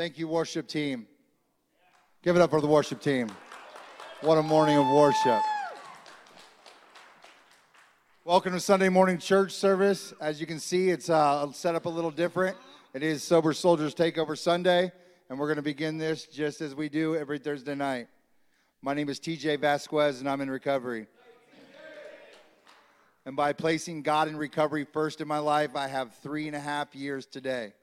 Thank you, worship team. Give it up for the worship team. What a morning of worship. Welcome to Sunday morning church service. As you can see, it's uh, set up a little different. It is Sober Soldiers Takeover Sunday, and we're going to begin this just as we do every Thursday night. My name is TJ Vasquez, and I'm in recovery. And by placing God in recovery first in my life, I have three and a half years today.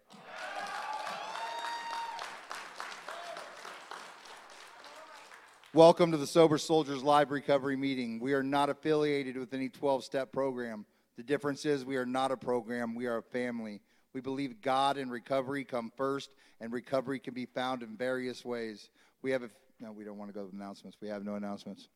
Welcome to the Sober Soldiers Live Recovery Meeting. We are not affiliated with any 12 step program. The difference is we are not a program, we are a family. We believe God and recovery come first, and recovery can be found in various ways. We have a, no, we don't want to go to announcements. We have no announcements.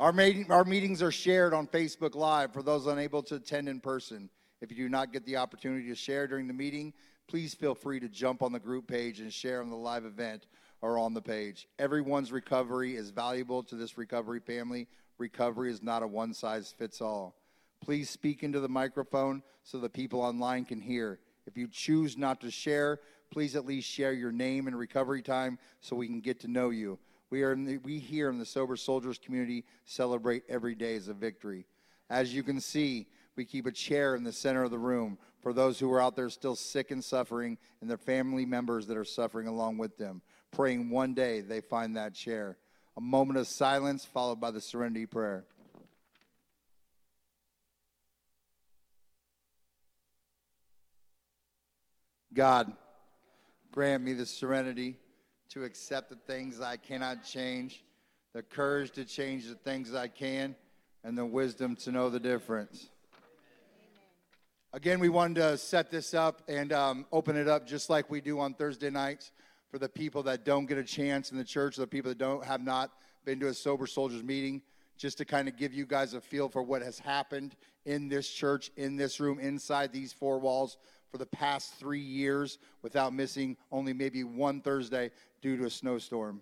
our, our meetings are shared on Facebook Live for those unable to attend in person. If you do not get the opportunity to share during the meeting, please feel free to jump on the group page and share on the live event are on the page. Everyone's recovery is valuable to this recovery family. Recovery is not a one size fits all. Please speak into the microphone so the people online can hear. If you choose not to share, please at least share your name and recovery time so we can get to know you. We, are the, we here in the Sober Soldiers community celebrate every day as a victory. As you can see, we keep a chair in the center of the room for those who are out there still sick and suffering and their family members that are suffering along with them praying one day they find that chair. A moment of silence followed by the serenity prayer. God, grant me the serenity to accept the things I cannot change, the courage to change the things I can, and the wisdom to know the difference. Again, we wanted to set this up and um, open it up just like we do on Thursday nights for the people that don't get a chance in the church, the people that don't have not been to a sober soldiers meeting, just to kind of give you guys a feel for what has happened in this church, in this room, inside these four walls for the past three years without missing only maybe one Thursday due to a snowstorm.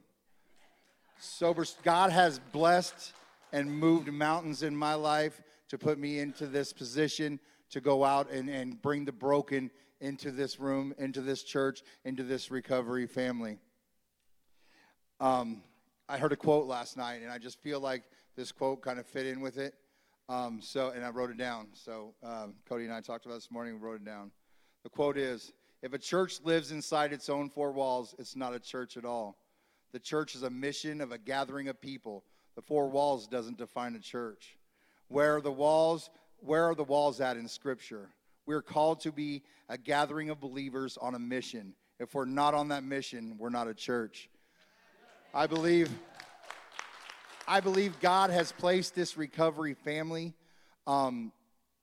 Sober, God has blessed and moved mountains in my life to put me into this position to go out and, and bring the broken into this room, into this church, into this recovery family. Um, I heard a quote last night, and I just feel like this quote kind of fit in with it. Um, so, and I wrote it down. So, um, Cody and I talked about this morning. We wrote it down. The quote is: "If a church lives inside its own four walls, it's not a church at all. The church is a mission of a gathering of people. The four walls doesn't define a church. Where are the walls? Where are the walls at in Scripture? We're called to be a gathering of believers on a mission. If we're not on that mission, we're not a church. I believe I believe God has placed this recovery family um,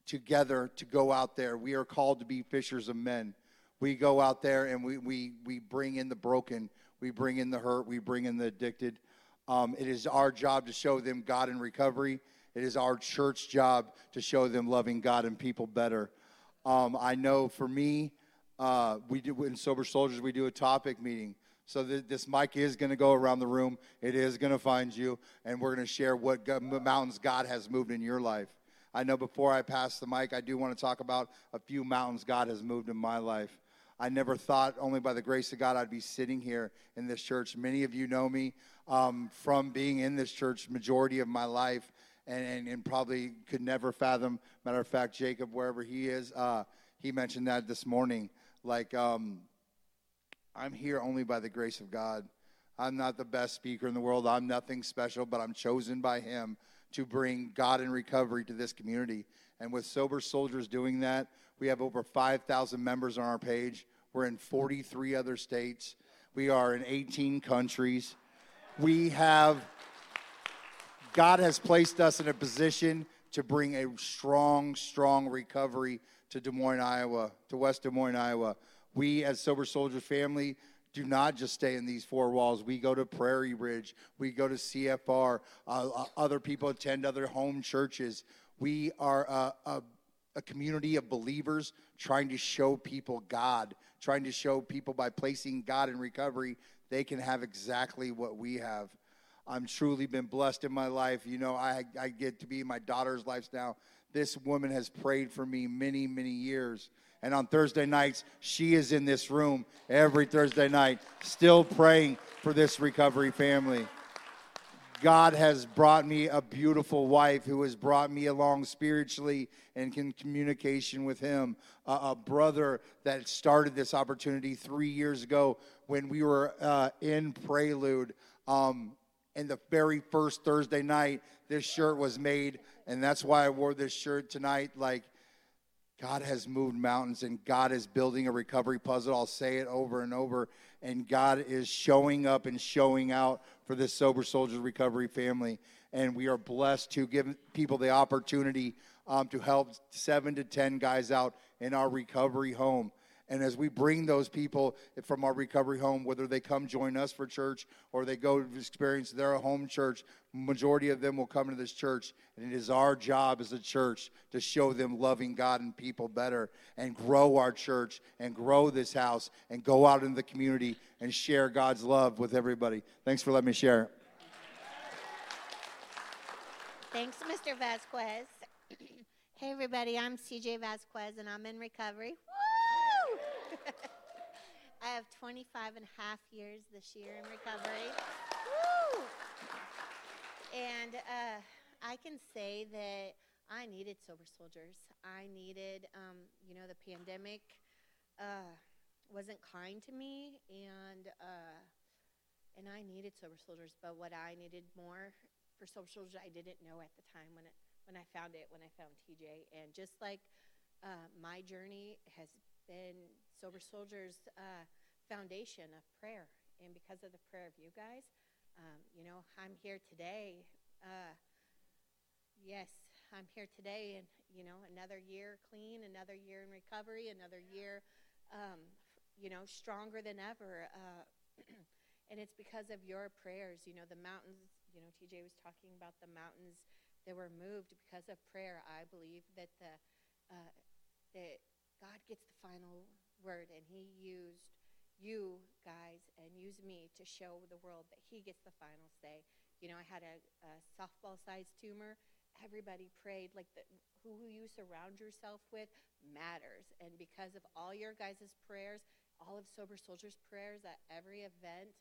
together to go out there. We are called to be fishers of men. We go out there and we, we, we bring in the broken, we bring in the hurt, we bring in the addicted. Um, it is our job to show them God in recovery. It is our church job to show them loving God and people better. Um, I know for me, uh, we do in Sober Soldiers, we do a topic meeting. So th- this mic is going to go around the room. It is going to find you, and we're going to share what mountains God has moved in your life. I know before I pass the mic, I do want to talk about a few mountains God has moved in my life. I never thought, only by the grace of God, I'd be sitting here in this church. Many of you know me um, from being in this church majority of my life and, and, and, probably could never fathom. Matter of fact, Jacob, wherever he is, uh, he mentioned that this morning. Like, um, I'm here only by the grace of God. I'm not the best speaker in the world. I'm nothing special, but I'm chosen by Him to bring God and recovery to this community. And with Sober Soldiers doing that, we have over 5,000 members on our page. We're in 43 other states. We are in 18 countries. We have God has placed us in a position to bring a strong, strong recovery to Des Moines, Iowa, to West Des Moines, Iowa. We, as Sober Soldier family, do not just stay in these four walls. We go to Prairie Ridge, we go to CFR, uh, uh, other people attend other home churches. We are a, a, a community of believers trying to show people God, trying to show people by placing God in recovery, they can have exactly what we have. I'm truly been blessed in my life. You know, I, I get to be in my daughter's life now, this woman has prayed for me many, many years. And on Thursday nights, she is in this room every Thursday night, still praying for this recovery family. God has brought me a beautiful wife who has brought me along spiritually and in communication with Him. A, brother that started this opportunity three years ago when we were uh, in Prelude. Um, and the very first Thursday night, this shirt was made, and that's why I wore this shirt tonight. Like, God has moved mountains and God is building a recovery puzzle. I'll say it over and over. And God is showing up and showing out for this Sober Soldiers Recovery family. And we are blessed to give people the opportunity um, to help seven to 10 guys out in our recovery home. And as we bring those people from our recovery home, whether they come join us for church or they go to experience their home church, majority of them will come into this church. And it is our job as a church to show them loving God and people better and grow our church and grow this house and go out in the community and share God's love with everybody. Thanks for letting me share. Thanks, Mr. Vasquez. hey, everybody, I'm CJ Vasquez, and I'm in recovery. Have 25 and a half years this year in recovery. Woo! And uh, I can say that I needed sober soldiers. I needed, um, you know, the pandemic uh, wasn't kind to me, and uh, and I needed sober soldiers. But what I needed more for sober soldiers, I didn't know at the time when it when I found it, when I found TJ, and just like uh, my journey has been Sober Soldiers uh, foundation of prayer. And because of the prayer of you guys, um, you know, I'm here today. Uh, yes, I'm here today, and you know, another year clean, another year in recovery, another year, um, you know, stronger than ever. Uh, and it's because of your prayers. You know, the mountains. You know, TJ was talking about the mountains that were moved because of prayer. I believe that the uh, that God gets the final word, and He used you guys and use me to show the world that He gets the final say. You know, I had a, a softball-sized tumor. Everybody prayed like the, who you surround yourself with matters, and because of all your guys' prayers, all of Sober Soldiers' prayers at every event.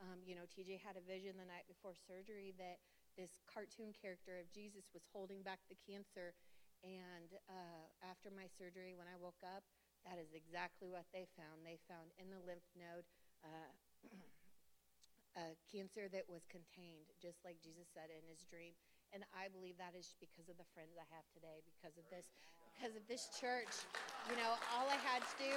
Um, you know, TJ had a vision the night before surgery that this cartoon character of Jesus was holding back the cancer. And uh, after my surgery, when I woke up, that is exactly what they found. They found in the lymph node uh, a cancer that was contained, just like Jesus said in his dream. And I believe that is because of the friends I have today, because of this, because of this church. You know, all I had to do,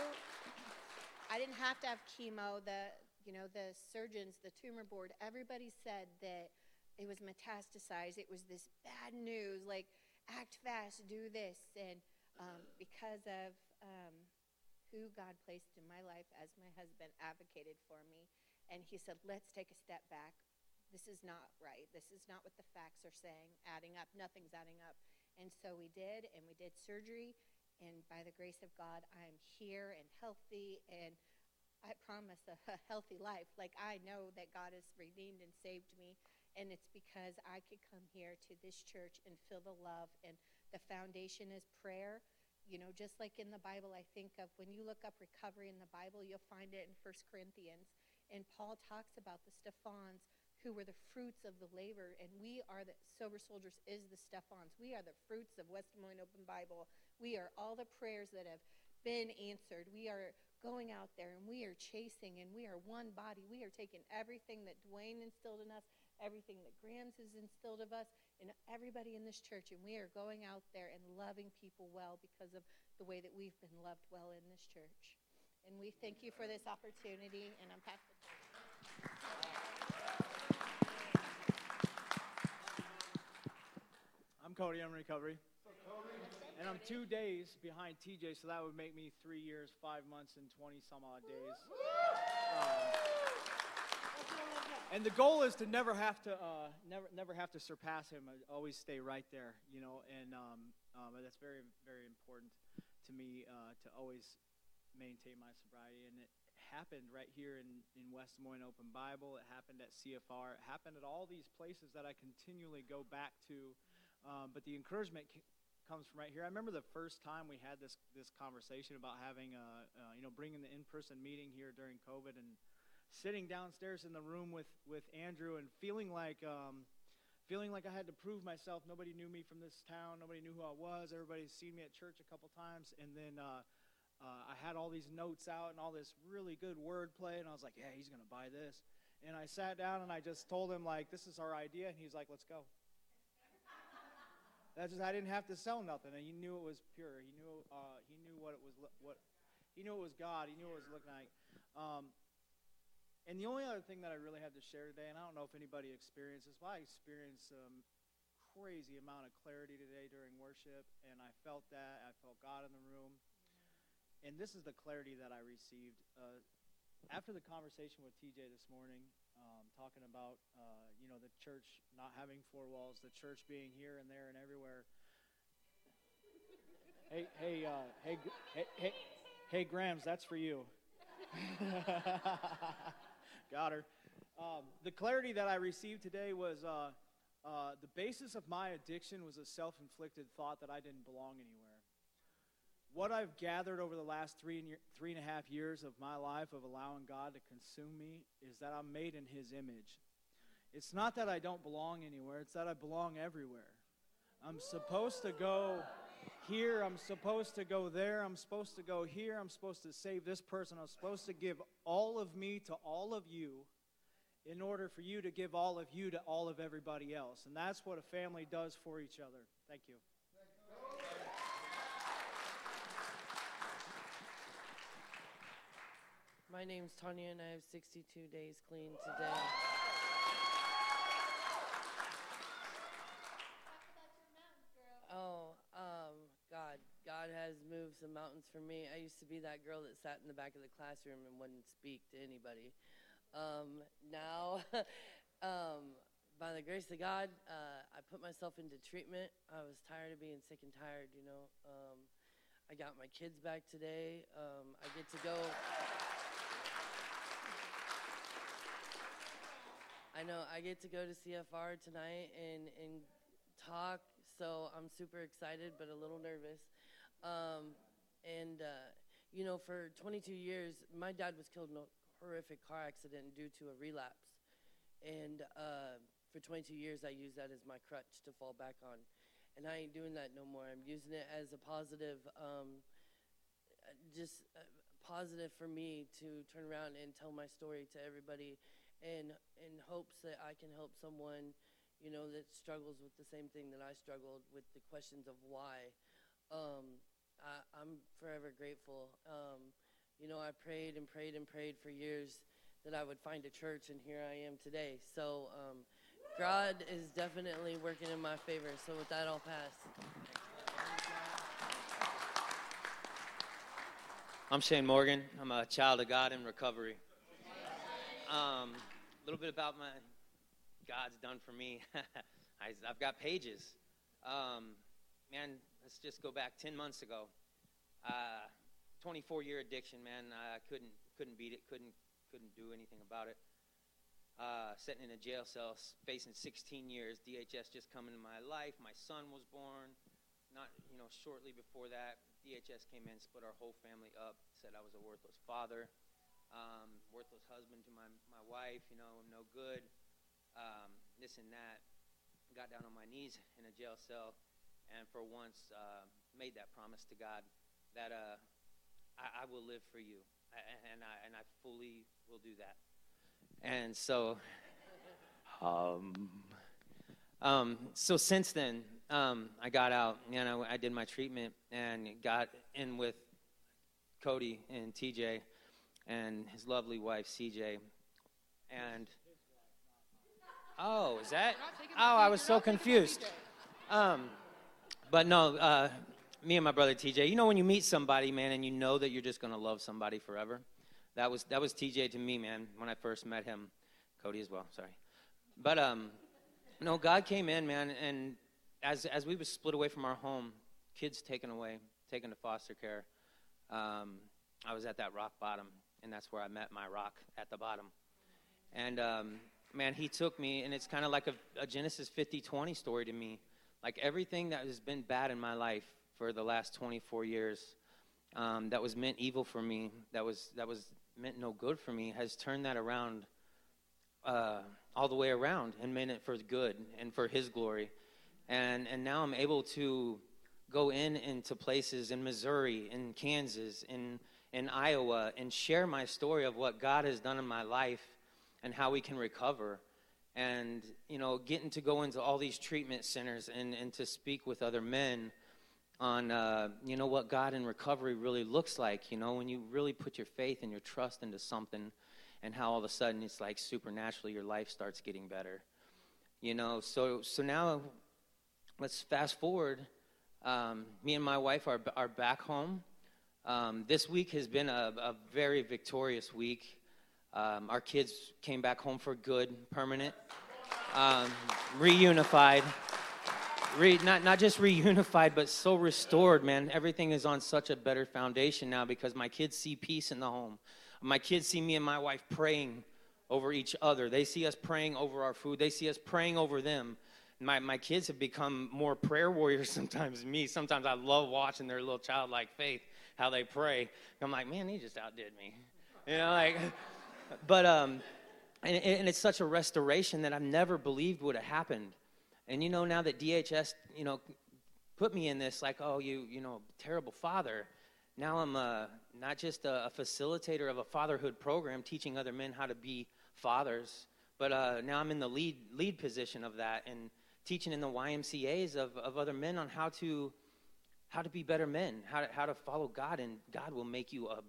I didn't have to have chemo. The, you know, the surgeons, the tumor board, everybody said that it was metastasized. It was this bad news, like act fast, do this, and um, because of um, who God placed in my life as my husband advocated for me. And he said, let's take a step back. This is not right. This is not what the facts are saying, adding up. Nothing's adding up. And so we did, and we did surgery. And by the grace of God, I am here and healthy. And I promise a, a healthy life. Like I know that God has redeemed and saved me. And it's because I could come here to this church and feel the love. And the foundation is prayer you know, just like in the Bible, I think of when you look up recovery in the Bible, you'll find it in First Corinthians. And Paul talks about the Stephanas who were the fruits of the labor. And we are the sober soldiers is the Stephanas. We are the fruits of West Des Moines Open Bible. We are all the prayers that have been answered. We are going out there and we are chasing and we are one body. We are taking everything that Dwayne instilled in us, everything that Grams has instilled of us, and everybody in this church, and we are going out there and loving people well because of the way that we've been loved well in this church. And we thank you for this opportunity, and I'm I'm Cody. I'm in recovery. And I'm two days behind TJ, so that would make me three years, five months, and 20 some odd days. Um, and the goal is to never have to uh, never never have to surpass him. I always stay right there, you know, and um, um, that's very very important to me uh, to always maintain my sobriety. And it happened right here in in West Des Moines Open Bible. It happened at CFR. It happened at all these places that I continually go back to. Um, but the encouragement comes from right here. I remember the first time we had this this conversation about having a, uh, you know bringing the in-person meeting here during COVID and sitting downstairs in the room with with Andrew and feeling like um, feeling like I had to prove myself. Nobody knew me from this town. Nobody knew who I was. Everybody's seen me at church a couple times, and then. Uh, uh, I had all these notes out and all this really good wordplay, and I was like, "Yeah, he's gonna buy this." And I sat down and I just told him like, "This is our idea," and he's like, "Let's go." That's just I didn't have to sell nothing, and he knew it was pure. He knew uh, he knew what it was what he knew it was God. He knew what it was looking like. Um, and the only other thing that I really had to share today, and I don't know if anybody experiences, but I experienced some crazy amount of clarity today during worship, and I felt that I felt God in the room, and this is the clarity that I received uh, after the conversation with TJ this morning um, talking about uh, you know the church not having four walls, the church being here and there and everywhere. Hey, hey, uh, hey, hey, hey, hey, Grams, that's for you. Got her. Um, the clarity that I received today was uh, uh, the basis of my addiction was a self-inflicted thought that I didn't belong anywhere what I've gathered over the last three and, three and a half years of my life of allowing God to consume me is that I'm made in His image. It's not that I don't belong anywhere, it's that I belong everywhere. I'm supposed to go here, I'm supposed to go there, I'm supposed to go here, I'm supposed to save this person, I'm supposed to give all of me to all of you in order for you to give all of you to all of everybody else. And that's what a family does for each other. Thank you. My name's Tanya, and I have 62 days clean today. Oh, um, God. Has moved some mountains for me. I used to be that girl that sat in the back of the classroom and wouldn't speak to anybody. Um, now, um, by the grace of God, uh, I put myself into treatment. I was tired of being sick and tired, you know. Um, I got my kids back today. Um, I get to go. I know I get to go to CFR tonight and, and talk, so I'm super excited but a little nervous. Um, and, uh, you know, for 22 years, my dad was killed in a horrific car accident due to a relapse. And uh, for 22 years, I used that as my crutch to fall back on. And I ain't doing that no more. I'm using it as a positive, um, just uh, positive for me to turn around and tell my story to everybody and in hopes that I can help someone, you know, that struggles with the same thing that I struggled with the questions of why. Um, I, am forever grateful. Um, you know, I prayed and prayed and prayed for years that I would find a church, and here I am today. So um, God is definitely working in my favor. So with that, I'll pass. I'm Shane Morgan. I'm a child of God in recovery. Um, a little bit about my God's done for me. I, have got pages. Um, man, let's just go back 10 months ago. Uh, 24 year addiction, man. I couldn't couldn't beat it. Couldn't couldn't do anything about it. Uh, sitting in a jail cell, facing 16 years. DHS just coming into my life. My son was born. Not you know shortly before that, DHS came in, split our whole family up. Said I was a worthless father um, worthless husband to my, my wife, you know, I'm no good, um, this and that. Got down on my knees in a jail cell and for once uh, made that promise to God that uh, I, I, will live for you. and, I, and I fully will do that. And so, um, um, so since then, um, I got out, you know, I did my treatment and got in with Cody and TJ and his lovely wife, CJ. And, oh, is that? Oh, I was so confused. Um, but no, uh, me and my brother TJ, you know when you meet somebody, man, and you know that you're just going to love somebody forever? That was, that was TJ to me, man, when I first met him. Cody as well, sorry. But, um, no, God came in, man, and as, as we were split away from our home, kids taken away, taken to foster care, um, I was at that rock bottom and that's where I met my rock at the bottom. And um, man, he took me, and it's kind of like a, a Genesis 50 20 story to me. Like everything that has been bad in my life for the last 24 years, um, that was meant evil for me, that was that was meant no good for me, has turned that around uh, all the way around and made it for good and for His glory. And and now I'm able to go in into places in Missouri, in Kansas, in in Iowa, and share my story of what God has done in my life and how we can recover. And you know, getting to go into all these treatment centers and and to speak with other men on uh, you know what God in recovery really looks like. You know, when you really put your faith and your trust into something, and how all of a sudden it's like supernaturally your life starts getting better. You know, so so now let's fast forward. Um, me and my wife are are back home. Um, this week has been a, a very victorious week. Um, our kids came back home for good, permanent, um, reunified re, not, not just reunified, but so restored, man. Everything is on such a better foundation now because my kids see peace in the home. My kids see me and my wife praying over each other. They see us praying over our food. They see us praying over them. My, my kids have become more prayer warriors sometimes than me. Sometimes I love watching their little childlike faith, how they pray. I'm like, man, he just outdid me. You know, like, but, um, and, and it's such a restoration that I've never believed would have happened. And you know, now that DHS, you know, put me in this, like, oh, you, you know, terrible father. Now I'm a, not just a, a facilitator of a fatherhood program, teaching other men how to be fathers, but uh, now I'm in the lead lead position of that and teaching in the YMCA's of, of other men on how to how to be better men, how to, how to follow God, and God will make you a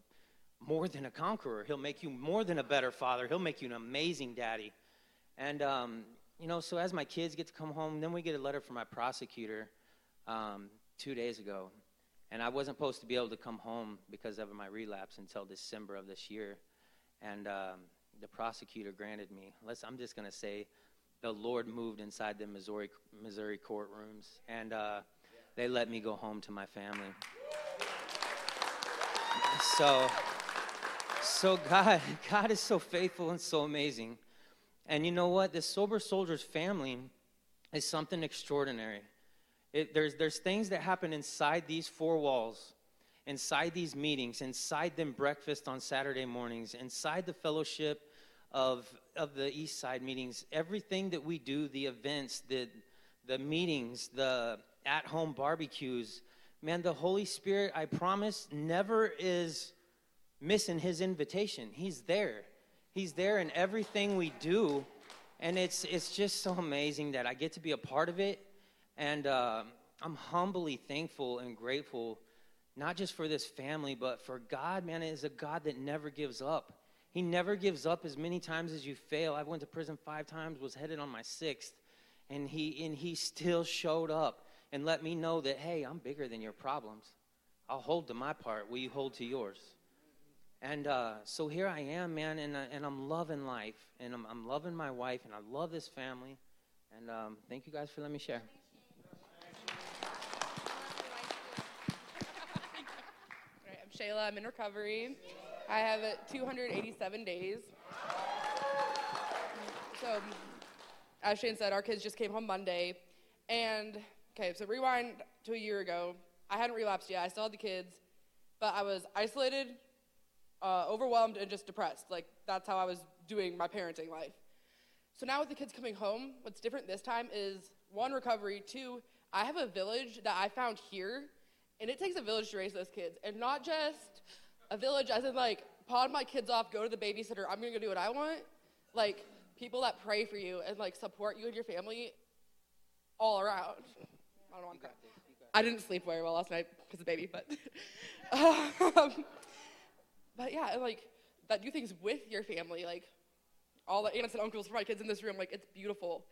more than a conqueror. He'll make you more than a better father. He'll make you an amazing daddy. And um, you know, so as my kids get to come home, then we get a letter from my prosecutor um, two days ago. And I wasn't supposed to be able to come home because of my relapse until December of this year. And um, the prosecutor granted me, let's, I'm just going to say, the Lord moved inside the Missouri, Missouri courtrooms. And uh, they let me go home to my family. So, so God, God is so faithful and so amazing. And you know what? This Sober Soldiers family is something extraordinary. It, there's, there's things that happen inside these four walls, inside these meetings, inside them breakfast on Saturday mornings, inside the fellowship of, of the East Side meetings. Everything that we do, the events, the, the meetings, the at home barbecues, man, the Holy Spirit, I promise, never is missing his invitation. He's there. He's there in everything we do. And it's, it's just so amazing that I get to be a part of it. And uh, I'm humbly thankful and grateful, not just for this family, but for God, man, is a God that never gives up. He never gives up as many times as you fail. I went to prison five times, was headed on my sixth, and he, and he still showed up and let me know that, hey, I'm bigger than your problems. I'll hold to my part. Will you hold to yours? And uh, so here I am, man, and, uh, and I'm loving life, and I'm, I'm loving my wife, and I love this family. And um, thank you guys for letting me share. I'm Shayla. I'm in recovery. I have 287 days. So, as Shane said, our kids just came home Monday. And, okay, so rewind to a year ago. I hadn't relapsed yet. I still had the kids, but I was isolated, uh, overwhelmed and just depressed. Like, that's how I was doing my parenting life. So now with the kids coming home, what's different this time is one, recovery, two, I have a village that I found here, and it takes a village to raise those kids. And not just a village as in, like, pawn my kids off, go to the babysitter, I'm gonna go do what I want. Like, people that pray for you and, like, support you and your family all around. I don't want that. I didn't sleep very well last night because of baby, but. um, but yeah, and like that do things with your family, like all the aunts and uncles for my kids in this room, like it's beautiful.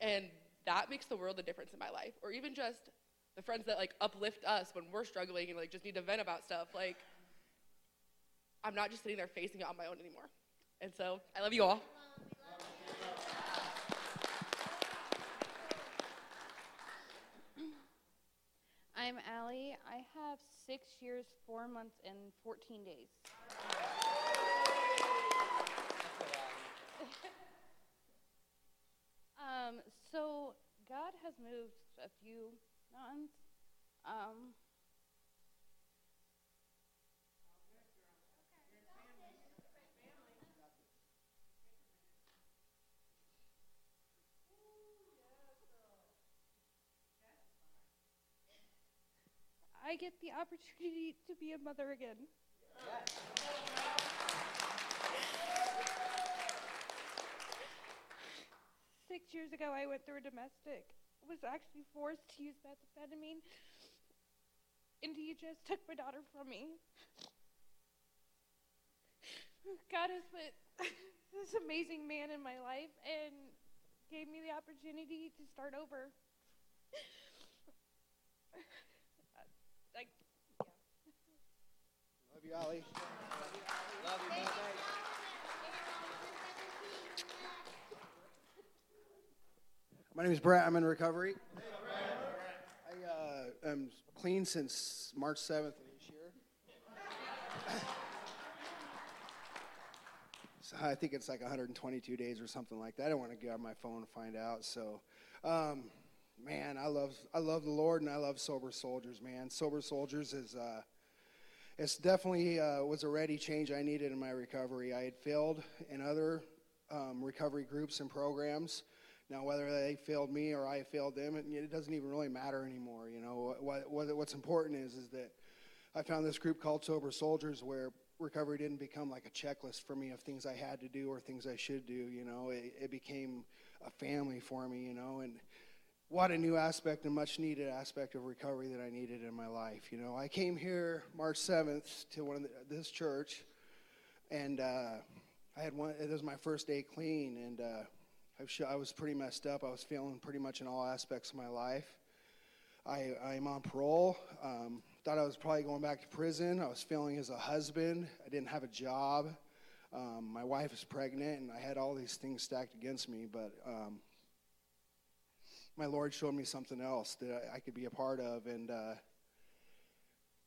And that makes the world a difference in my life. Or even just the friends that like uplift us when we're struggling and like just need to vent about stuff. Like I'm not just sitting there facing it on my own anymore. And so I love you all. I'm Allie. I have six years, four months, and 14 days. Um, so God has moved a few mountains. Um, I get the opportunity to be a mother again. Six years ago, I went through a domestic. Was actually forced to use methamphetamine, and he just took my daughter from me. God has put this amazing man in my life and gave me the opportunity to start over. like, Love you, Ollie. Love you, brother. My name is Brett. I'm in recovery. I uh, am clean since March 7th of this year. so I think it's like 122 days or something like that. I don't want to get on my phone to find out. So, um, man, I love I love the Lord and I love sober soldiers. Man, sober soldiers is. Uh, it's definitely uh, was a ready change I needed in my recovery. I had failed in other um, recovery groups and programs. Now, whether they failed me or I failed them, it, it doesn't even really matter anymore. You know, what, what, what's important is is that I found this group called Sober Soldiers where recovery didn't become like a checklist for me of things I had to do or things I should do. You know, it, it became a family for me. You know, and what a new aspect and much needed aspect of recovery that I needed in my life. You know, I came here March 7th to one of the, this church, and uh, I had one. It was my first day clean, and uh, I, was, pretty messed up. I was failing pretty much in all aspects of my life. I, I'm on parole. Um, thought I was probably going back to prison. I was failing as a husband. I didn't have a job. Um, my wife was pregnant, and I had all these things stacked against me. But um, my Lord showed me something else that I, I could be a part of. And uh,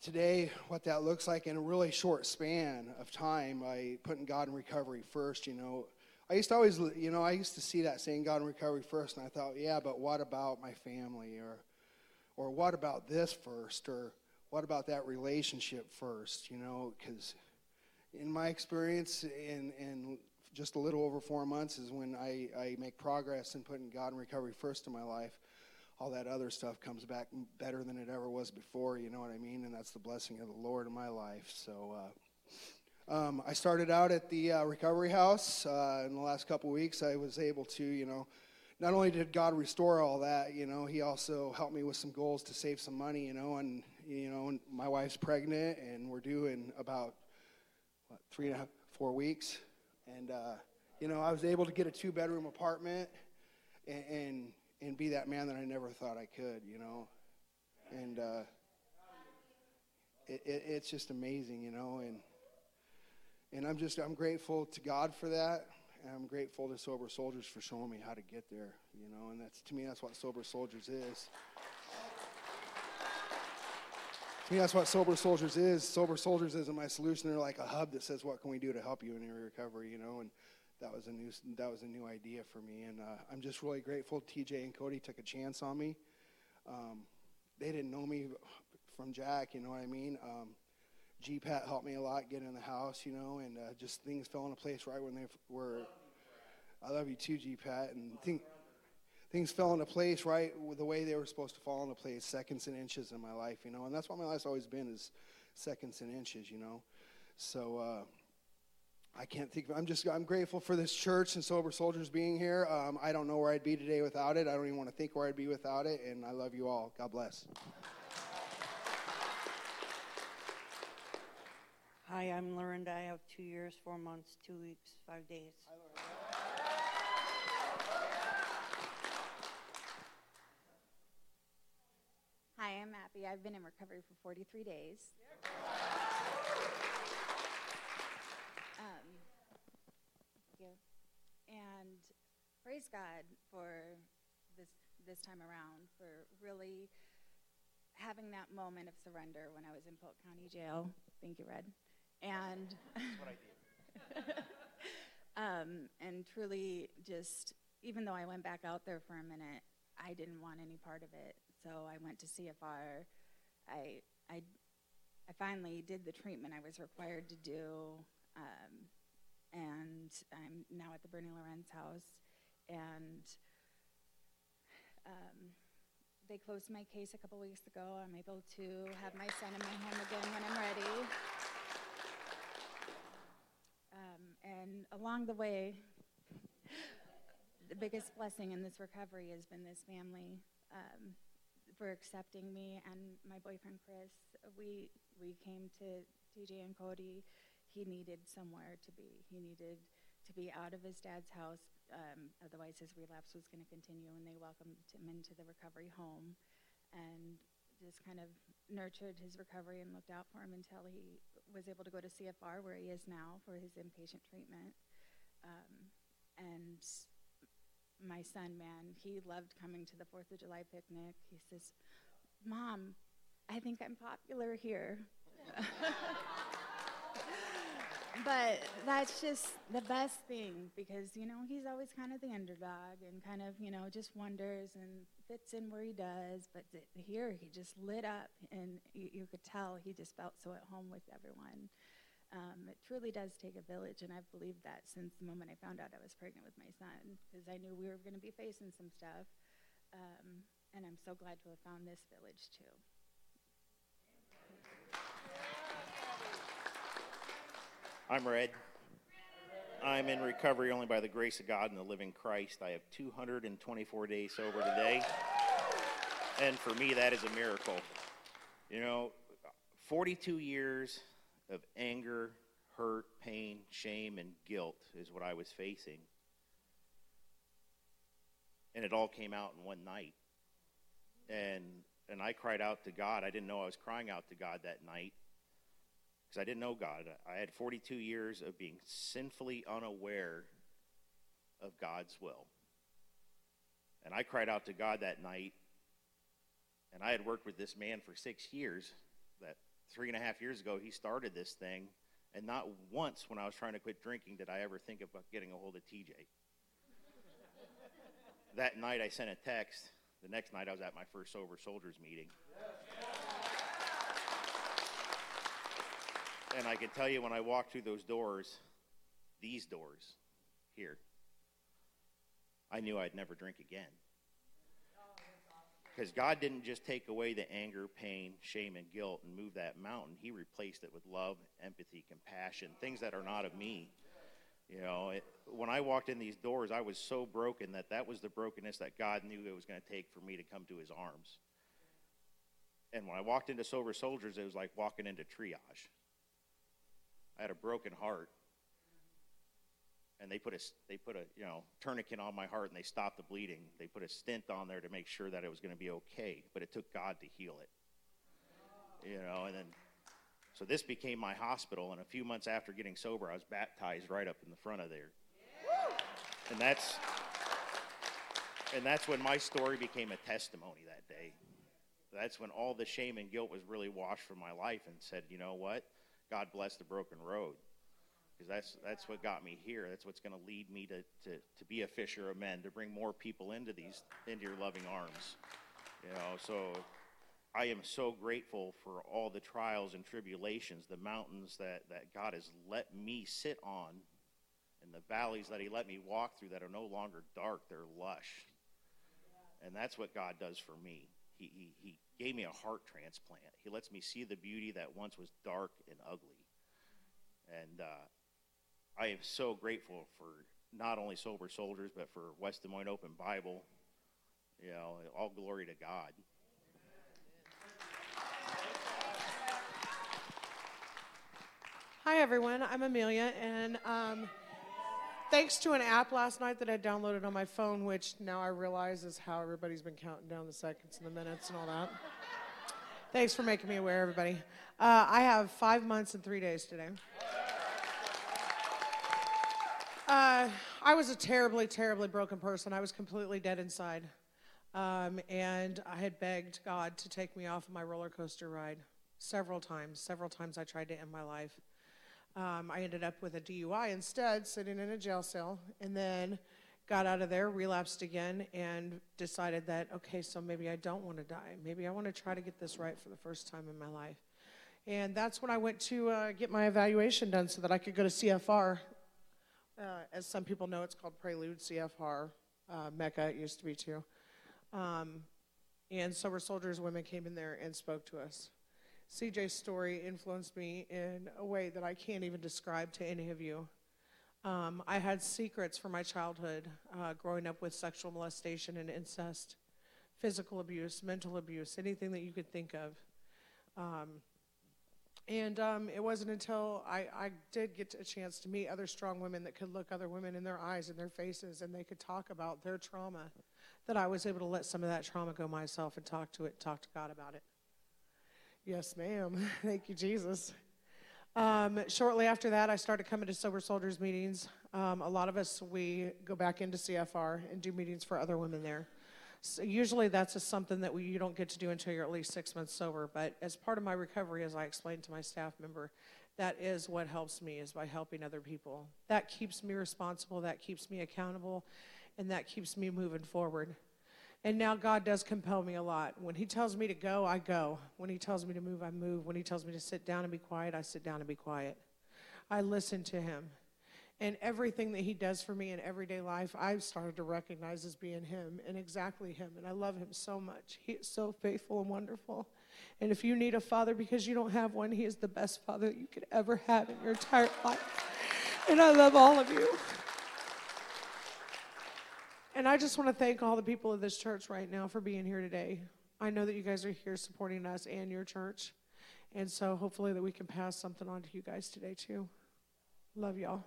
today, what that looks like in a really short span of time, by putting God in recovery first, you know, I used to always, you know, I used to see that saying God in recovery first, and I thought, yeah, but what about my family, or, or what about this first, or what about that relationship first, you know, because in my experience, in in just a little over four months is when I, I make progress in putting God in recovery first in my life. All that other stuff comes back better than it ever was before, you know what I mean? And that's the blessing of the Lord in my life. So, uh, um, I started out at the uh, recovery house. Uh, in the last couple weeks, I was able to, you know, not only did God restore all that, you know, He also helped me with some goals to save some money, you know, and you know, my wife's pregnant, and we're due in about what, three and a half, four weeks, and uh, you know, I was able to get a two-bedroom apartment, and, and and be that man that I never thought I could, you know, and uh, it, it, it's just amazing, you know, and and I'm just I'm grateful to God for that. And I'm grateful to Sober Soldiers for showing me how to get there, you know, and that's to me that's what Sober Soldiers is. To me, that's what Sober Soldiers is. Sober Soldiers isn't my solution. They're like a hub that says, "What can we do to help you in your recovery?" You know, and that was a new that was a new idea for me, and uh, I'm just really grateful. TJ and Cody took a chance on me. Um, they didn't know me from Jack, you know what I mean. Um, G Pat helped me a lot get in the house, you know, and uh, just things fell into place right when they were. I love you too, G Pat, and think things fell into place right with the way they were supposed to fall into place, seconds and inches in my life, you know, and that's what my life's always been is seconds and inches, you know. So uh, I can't think. Of, I'm just I'm grateful for this church and sober soldiers being here. Um, I don't know where I'd be today without it. I don't even want to think where I'd be without it. And I love you all. God bless. Hi, I'm Lorinda. I have two years, four months, two weeks, five days. Hi, I'm Appy. I've been in recovery for 43 days. Um, thank you. And praise God for this this time around for really having that moment of surrender when I was in Polk County Jail. Thank you, Red. And um, and truly just even though I went back out there for a minute, I didn't want any part of it. So I went to CFR. I, I, I finally did the treatment I was required to do, um, and I'm now at the Bernie Lorenz house. And um, they closed my case a couple weeks ago. I'm able to have my son in my home again when I'm ready. Um, and along the way, the biggest blessing in this recovery has been this family um, for accepting me and my boyfriend Chris. We we came to TJ and Cody. He needed somewhere to be. He needed to be out of his dad's house. Um, otherwise, his relapse was going to continue, and they welcomed him into the recovery home, and just kind of nurtured his recovery and looked out for him until he was able to go to CFR, where he is now for his inpatient treatment. Um, and my son, man, he loved coming to the Fourth of July picnic. He says, "Mom, I think I'm popular here." but that's just the best thing because you know he's always kind of the underdog and kind of you know just wonders and fits in where he does. But th- here he just lit up and you, you could tell he just felt so at home with everyone. Um, it truly does take a village and i've believed that since the moment i found out i was pregnant with my son because i knew we were going to be facing some stuff. Um, and i'm so glad to have found this village too I'm Red. I'm in recovery only by the grace of God and the living Christ. I have 224 days sober today. And for me, that is a miracle. You know, 42 years of anger, hurt, pain, shame, and guilt is what I was facing. And it all came out in one night. And, and I cried out to God. I didn't know I was crying out to God that night because I didn't know God. I had 42 years of being sinfully unaware of God's will. And I cried out to God that night. And I had worked with this man for six years. That three and a half years ago, he started this thing. And not once when I was trying to quit drinking did I ever think about getting a hold of TJ. that night, I sent a text. The next night, I was at my first Sober Soldiers meeting. And I can tell you when I walked through those doors, these doors here, I knew I'd never drink again. Because God didn't just take away the anger, pain, shame, and guilt and move that mountain. He replaced it with love, empathy, compassion, things that are not of me. You know, it, when I walked in these doors, I was so broken that that was the brokenness that God knew it was going to take for me to come to his arms. And when I walked into Sober Soldiers, it was like walking into triage. I had a broken heart. And they put a they put a you know tourniquet on my heart and they stopped the bleeding. They put a stent on there to make sure that it was going to be okay, but it took God to heal it. You know, and then so this became my hospital. And a few months after getting sober, I was baptized right up in the front of there. And that's and that's when my story became a testimony that day. That's when all the shame and guilt was really washed from my life and said, you know what? God bless the broken road. Because that's, that's what got me here. That's what's going to lead me to, to, to be a fisher of men, to bring more people into these into your loving arms. You know, so I am so grateful for all the trials and tribulations, the mountains that, that God has let me sit on, and the valleys that He let me walk through that are no longer dark, they're lush. And that's what God does for me. He, he, he gave me a heart transplant. He lets me see the beauty that once was dark and ugly. And uh, I am so grateful for not only Sober Soldiers, but for West Des Moines Open Bible. You know, all glory to God. Hi, everyone. I'm Amelia, and um, thanks to an app last night that I downloaded on my phone, which now I realize is how everybody's been counting down the seconds and the minutes and all that. Thanks for making me aware, everybody. Uh, I have five months and three days today. Uh, I was a terribly, terribly broken person. I was completely dead inside. Um, and I had begged God to take me off of my roller coaster ride several times. Several times I tried to end my life. Um, I ended up with a DUI instead, sitting in a jail cell. And then got out of there, relapsed again, and decided that, okay, so maybe I don't want to die. Maybe I want to try to get this right for the first time in my life. And that's when I went to uh, get my evaluation done so that I could go to CFR. Uh, as some people know, it's called Prelude CFR. Uh, Mecca, it used to be too. Um, and Sober Soldiers women came in there and spoke to us. CJ's story influenced me in a way that I can't even describe to any of you. Um, I had secrets from my childhood, uh, growing up with sexual molestation and incest, physical abuse, mental abuse, anything that you could think of. Um, and um, it wasn't until I, I did get a chance to meet other strong women that could look other women in their eyes and their faces and they could talk about their trauma that I was able to let some of that trauma go myself and talk to it, talk to God about it. Yes, ma'am. Thank you, Jesus. Um, shortly after that, I started coming to Sober Soldiers meetings. Um, a lot of us, we go back into CFR and do meetings for other women there. So usually that's just something that we, you don't get to do until you're at least six months sober. But as part of my recovery, as I explained to my staff member, that is what helps me is by helping other people. That keeps me responsible, that keeps me accountable, and that keeps me moving forward. And now God does compel me a lot. When He tells me to go, I go. When He tells me to move, I move. When He tells me to sit down and be quiet, I sit down and be quiet. I listen to Him. And everything that He does for me in everyday life, I've started to recognize as being Him and exactly Him. And I love Him so much. He is so faithful and wonderful. And if you need a father because you don't have one, He is the best father you could ever have in your entire life. And I love all of you. And I just want to thank all the people of this church right now for being here today. I know that you guys are here supporting us and your church. And so hopefully that we can pass something on to you guys today too. Love y'all.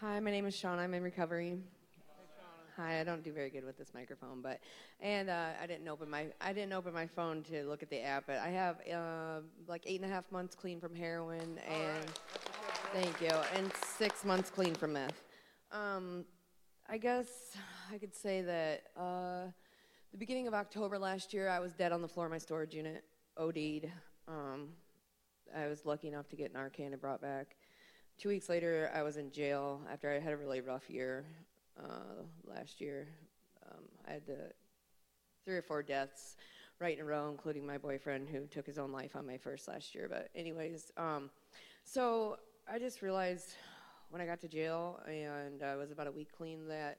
Hi, my name is Sean. I'm in recovery. Hi, I don't do very good with this microphone, but and uh, I didn't open my I didn't open my phone to look at the app, but I have uh, like eight and a half months clean from heroin, and thank you, and six months clean from meth. Um, I guess I could say that uh, the beginning of October last year, I was dead on the floor of my storage unit, OD'd. Um, I was lucky enough to get Narcan and brought back. Two weeks later, I was in jail after I had a really rough year uh, last year. Um, I had the three or four deaths right in a row, including my boyfriend who took his own life on May 1st last year. But, anyways, um, so I just realized when I got to jail and I was about a week clean that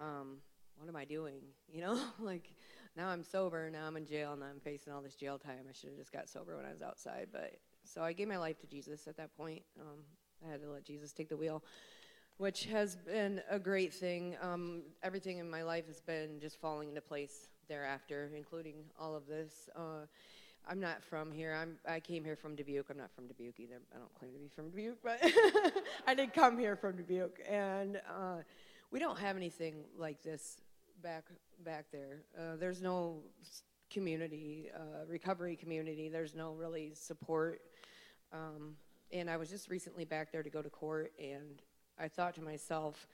um, what am I doing? You know, like now I'm sober, now I'm in jail, and I'm facing all this jail time. I should have just got sober when I was outside. But so I gave my life to Jesus at that point. Um, I had to let Jesus take the wheel which has been a great thing. Um, everything in my life has been just falling into place thereafter, including all of this. Uh, I'm not from here. I'm, I came here from Dubuque. I'm not from Dubuque either. I don't claim to be from Dubuque, but I did come here from Dubuque. And uh, we don't have anything like this back back there. Uh, there's no community, uh, recovery community. There's no really support. Um, and I was just recently back there to go to court, and I thought to myself,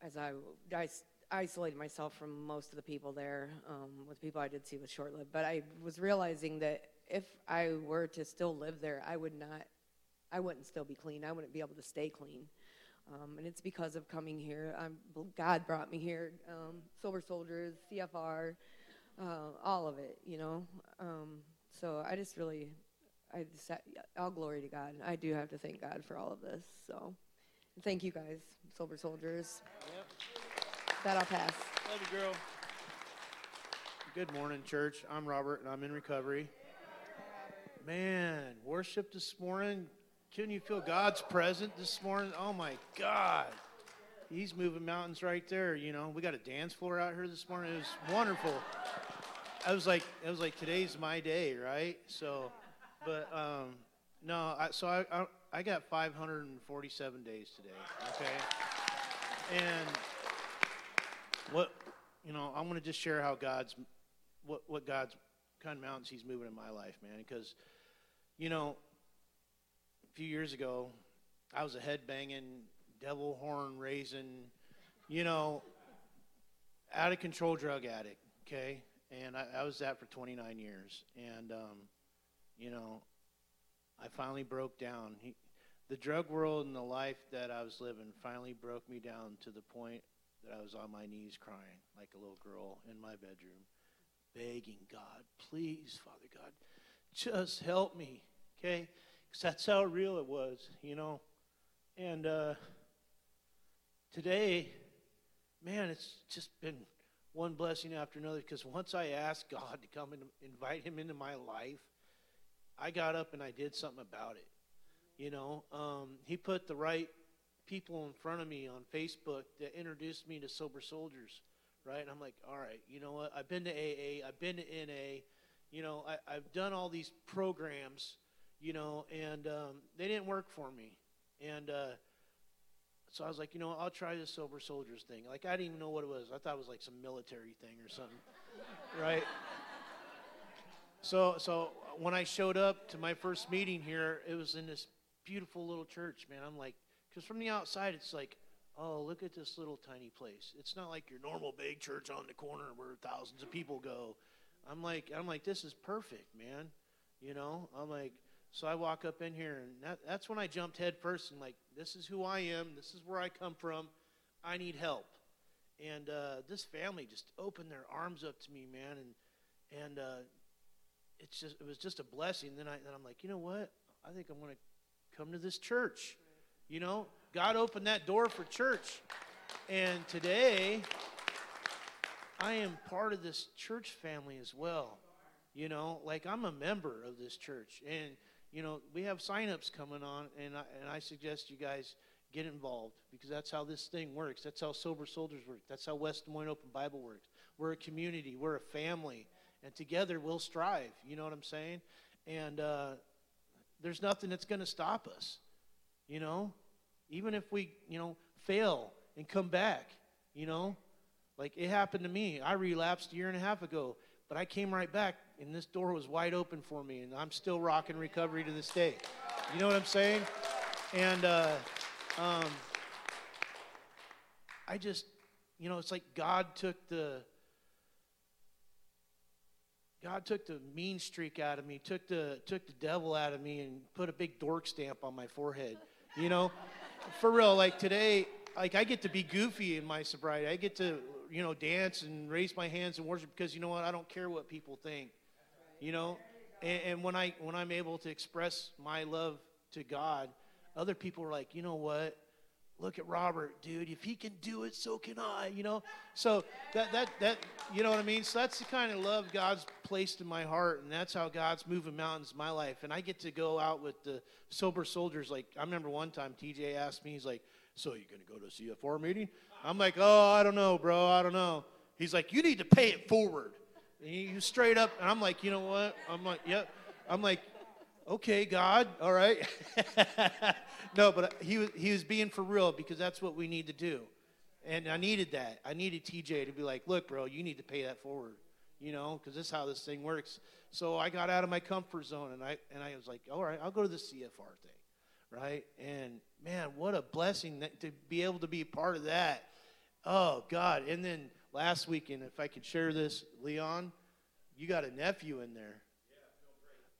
as I, I isolated myself from most of the people there, um, with people I did see was short lived, but I was realizing that if I were to still live there, I would not, I wouldn't still be clean. I wouldn't be able to stay clean. Um, and it's because of coming here. I'm, God brought me here. Um, Sober Soldiers, CFR, uh, all of it, you know. Um, so I just really, I just, all glory to God. I do have to thank God for all of this. So. Thank you guys, Sober Soldiers. Yep. That I'll pass. Love you, girl. Good morning, church. I'm Robert, and I'm in recovery. Man, worship this morning. Couldn't you feel God's presence this morning? Oh my God. He's moving mountains right there. You know, we got a dance floor out here this morning. It was wonderful. I was like, it was like today's my day, right? So, but um, no, I, so I, I I got 547 days today. Okay, and what you know, I'm going to just share how God's what what God's kind of mountains He's moving in my life, man. Because you know, a few years ago, I was a head banging, devil horn raising, you know, out of control drug addict. Okay, and I, I was that for 29 years, and um, you know, I finally broke down. He, the drug world and the life that I was living finally broke me down to the point that I was on my knees crying like a little girl in my bedroom, begging God, please, Father God, just help me, okay? Because that's how real it was, you know. And uh, today, man, it's just been one blessing after another because once I asked God to come and invite Him into my life, I got up and I did something about it. You know, um, He put the right people in front of me on Facebook that introduced me to Sober Soldiers, right? And I'm like, all right, you know what? I've been to AA, I've been to NA, you know, I, I've done all these programs, you know, and um, they didn't work for me. And uh, so I was like, you know, I'll try this Sober Soldiers thing. Like, I didn't even know what it was. I thought it was like some military thing or something, right? So, so when I showed up to my first meeting here, it was in this beautiful little church, man. I'm like, because from the outside, it's like, oh, look at this little tiny place. It's not like your normal big church on the corner where thousands of people go. I'm like, I'm like, this is perfect, man. You know, I'm like, so I walk up in here, and that, that's when I jumped head first and like, this is who I am. This is where I come from. I need help. And uh, this family just opened their arms up to me, man, and and uh, it's just it was just a blessing. Then I then I'm like, you know what? I think I'm to come to this church. You know, God opened that door for church. And today, I am part of this church family as well. You know, like I'm a member of this church. And, you know, we have signups coming on, and I, and I suggest you guys get involved because that's how this thing works. That's how Sober Soldiers work. That's how West Des Moines Open Bible works. We're a community, we're a family, and together we'll strive. You know what I'm saying? And uh, there's nothing that's going to stop us. You know, even if we, you know, fail and come back, you know, like it happened to me. I relapsed a year and a half ago, but I came right back and this door was wide open for me and I'm still rocking recovery to this day. You know what I'm saying? And uh, um, I just, you know, it's like God took the God took the mean streak out of me, took the took the devil out of me, and put a big dork stamp on my forehead. You know, for real. Like today, like I get to be goofy in my sobriety. I get to you know dance and raise my hands and worship because you know what? I don't care what people think. You know, and, and when I when I'm able to express my love to God, other people are like, you know what? Look at Robert, dude. If he can do it, so can I. You know, so that that that you know what I mean. So that's the kind of love God's placed in my heart, and that's how God's moving mountains in my life. And I get to go out with the sober soldiers. Like I remember one time, TJ asked me, he's like, "So you're gonna go to a CFR meeting?" I'm like, "Oh, I don't know, bro. I don't know." He's like, "You need to pay it forward." And he straight up, and I'm like, "You know what?" I'm like, "Yep." I'm like, okay, God, all right. no, but he was, he was being for real because that's what we need to do. And I needed that. I needed TJ to be like, look, bro, you need to pay that forward, you know, because this is how this thing works. So I got out of my comfort zone and I, and I was like, all right, I'll go to the CFR thing, right? And man, what a blessing that, to be able to be part of that. Oh, God. And then last weekend, if I could share this, Leon, you got a nephew in there.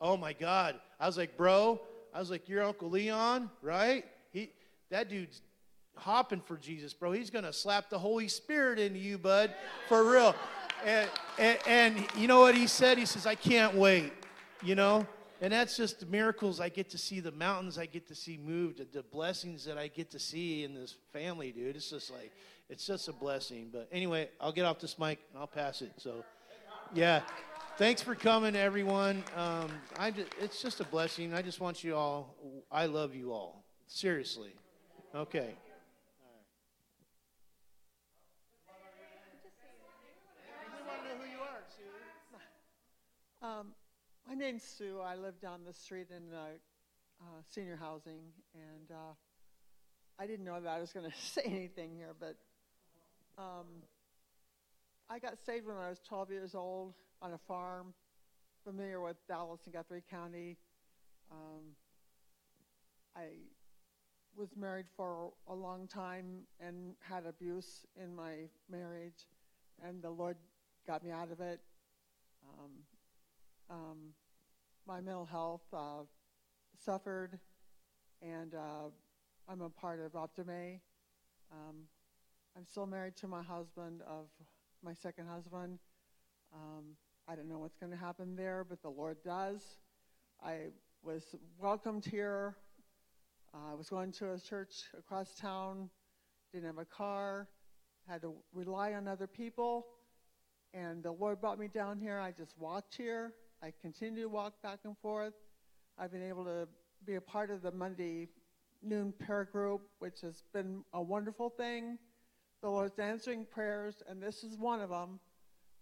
Oh my God. I was like, bro, I was like, your Uncle Leon, right? He that dude's hopping for Jesus, bro. He's gonna slap the Holy Spirit into you, bud. For real. And, and, and you know what he said? He says, I can't wait. You know? And that's just the miracles I get to see, the mountains I get to see moved, the blessings that I get to see in this family, dude. It's just like, it's just a blessing. But anyway, I'll get off this mic and I'll pass it. So, yeah. Thanks for coming, everyone. Um, I just, it's just a blessing. I just want you all, I love you all. Seriously. Okay. Um, my name's Sue. I live down the street in uh, uh, senior housing, and uh, I didn't know that I was going to say anything here, but um, I got saved when I was 12 years old on a farm, familiar with Dallas and Guthrie County. Um, I was married for a long time and had abuse in my marriage, and the Lord got me out of it. Um, um, my mental health uh, suffered, and uh, I'm a part of Optimae. Um, I'm still married to my husband of my second husband. Um, I don't know what's going to happen there, but the Lord does. I was welcomed here. Uh, I was going to a church across town, didn't have a car, had to rely on other people, and the Lord brought me down here. I just walked here. I continue to walk back and forth. I've been able to be a part of the Monday noon prayer group, which has been a wonderful thing. The Lord's answering prayers, and this is one of them.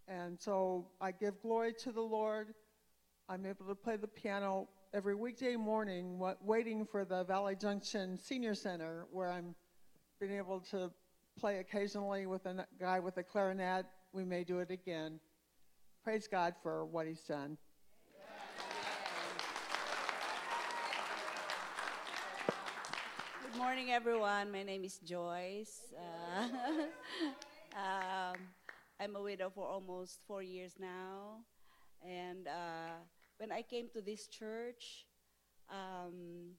And so I give glory to the Lord. I'm able to play the piano every weekday morning, waiting for the Valley Junction Senior Center, where I'm been able to play occasionally with a guy with a clarinet. We may do it again. Praise God for what He's done. Good morning, everyone. My name is Joyce. Uh, um, I'm a widow for almost four years now. And uh, when I came to this church, um,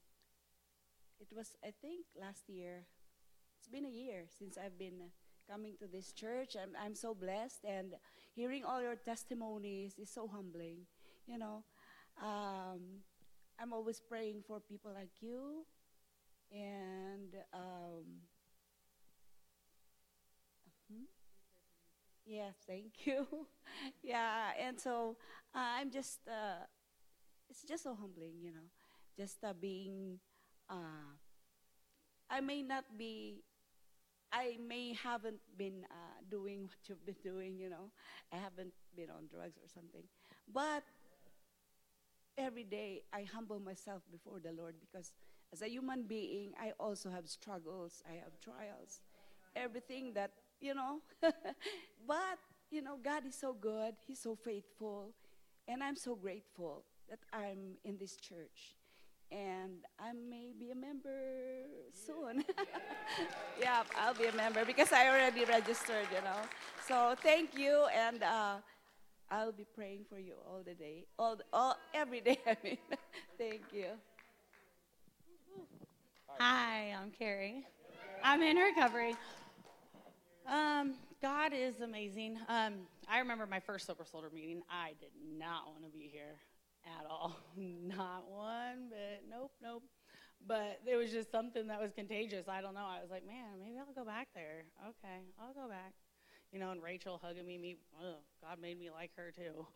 it was, I think, last year. It's been a year since I've been coming to this church. I'm, I'm so blessed. And hearing all your testimonies is so humbling. You know, um, I'm always praying for people like you and um, hmm? yeah, thank you. yeah, and so uh, I'm just, uh, it's just so humbling, you know, just uh, being, uh, I may not be, I may haven't been uh, doing what you've been doing, you know, I haven't been on drugs or something, but every day I humble myself before the Lord because as a human being, I also have struggles, I have trials, everything that, you know. but, you know, God is so good, He's so faithful, and I'm so grateful that I'm in this church. And I may be a member soon. yeah, I'll be a member because I already registered, you know. So thank you, and uh, I'll be praying for you all the day, all, all every day. I mean, thank you. Hi, I'm Carrie. I'm in recovery. Um, God is amazing. Um, I remember my first sober soldier meeting. I did not want to be here at all. Not one bit. Nope, nope. But it was just something that was contagious. I don't know. I was like, man, maybe I'll go back there. Okay, I'll go back. You know, and Rachel hugging me, me, ugh, God made me like her too.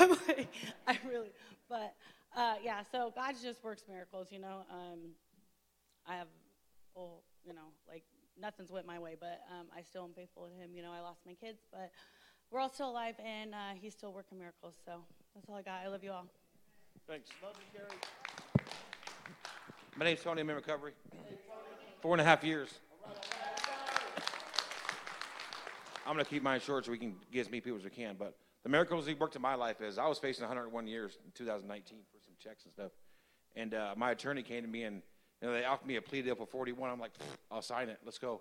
Like, I really, but uh, yeah. So God just works miracles. You know, um, I have, oh, you know, like nothing's went my way, but um, I still am faithful to Him. You know, I lost my kids, but we're all still alive, and uh, He's still working miracles. So that's all I got. I love you all. Thanks. Love you, Gary. My name's Tony. I'm in recovery. Four and a half years. I'm going to keep mine short so we can get as many people as we can. But the miracles he worked in my life is I was facing 101 years in 2019 for some checks and stuff. And uh, my attorney came to me and you know, they offered me a plea deal for 41. I'm like, I'll sign it. Let's go.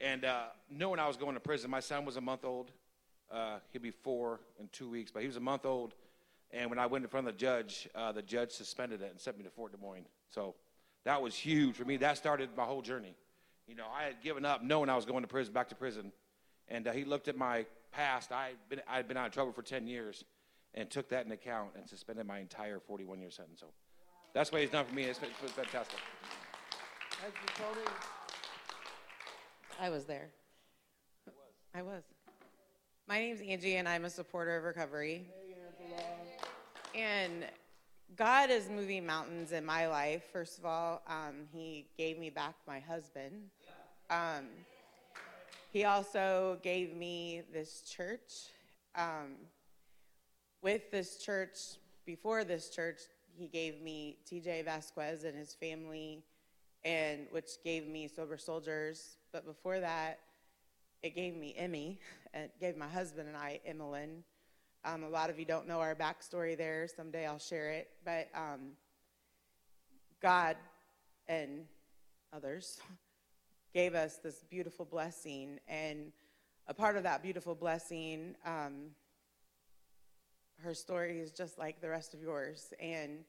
And uh, knowing I was going to prison, my son was a month old. Uh, he'd be four in two weeks, but he was a month old. And when I went in front of the judge, uh, the judge suspended it and sent me to Fort Des Moines. So that was huge for me. That started my whole journey. You know, I had given up knowing I was going to prison, back to prison. And uh, he looked at my past. I had been, I had been out of trouble for 10 years and took that into account and suspended my entire 41 year sentence. So that's what he's done for me. It's, it's been fantastic. Thank you, Tony. I was there. I was. My name's Angie, and I'm a supporter of recovery. And God is moving mountains in my life. First of all, um, He gave me back my husband. Um, he also gave me this church. Um, with this church, before this church, he gave me TJ Vasquez and his family, and which gave me Sober Soldiers. But before that, it gave me Emmy. and gave my husband and I Emmeline. Um, a lot of you don't know our backstory there. Someday I'll share it. But um, God and others gave us this beautiful blessing. And a part of that beautiful blessing, um, her story is just like the rest of yours. And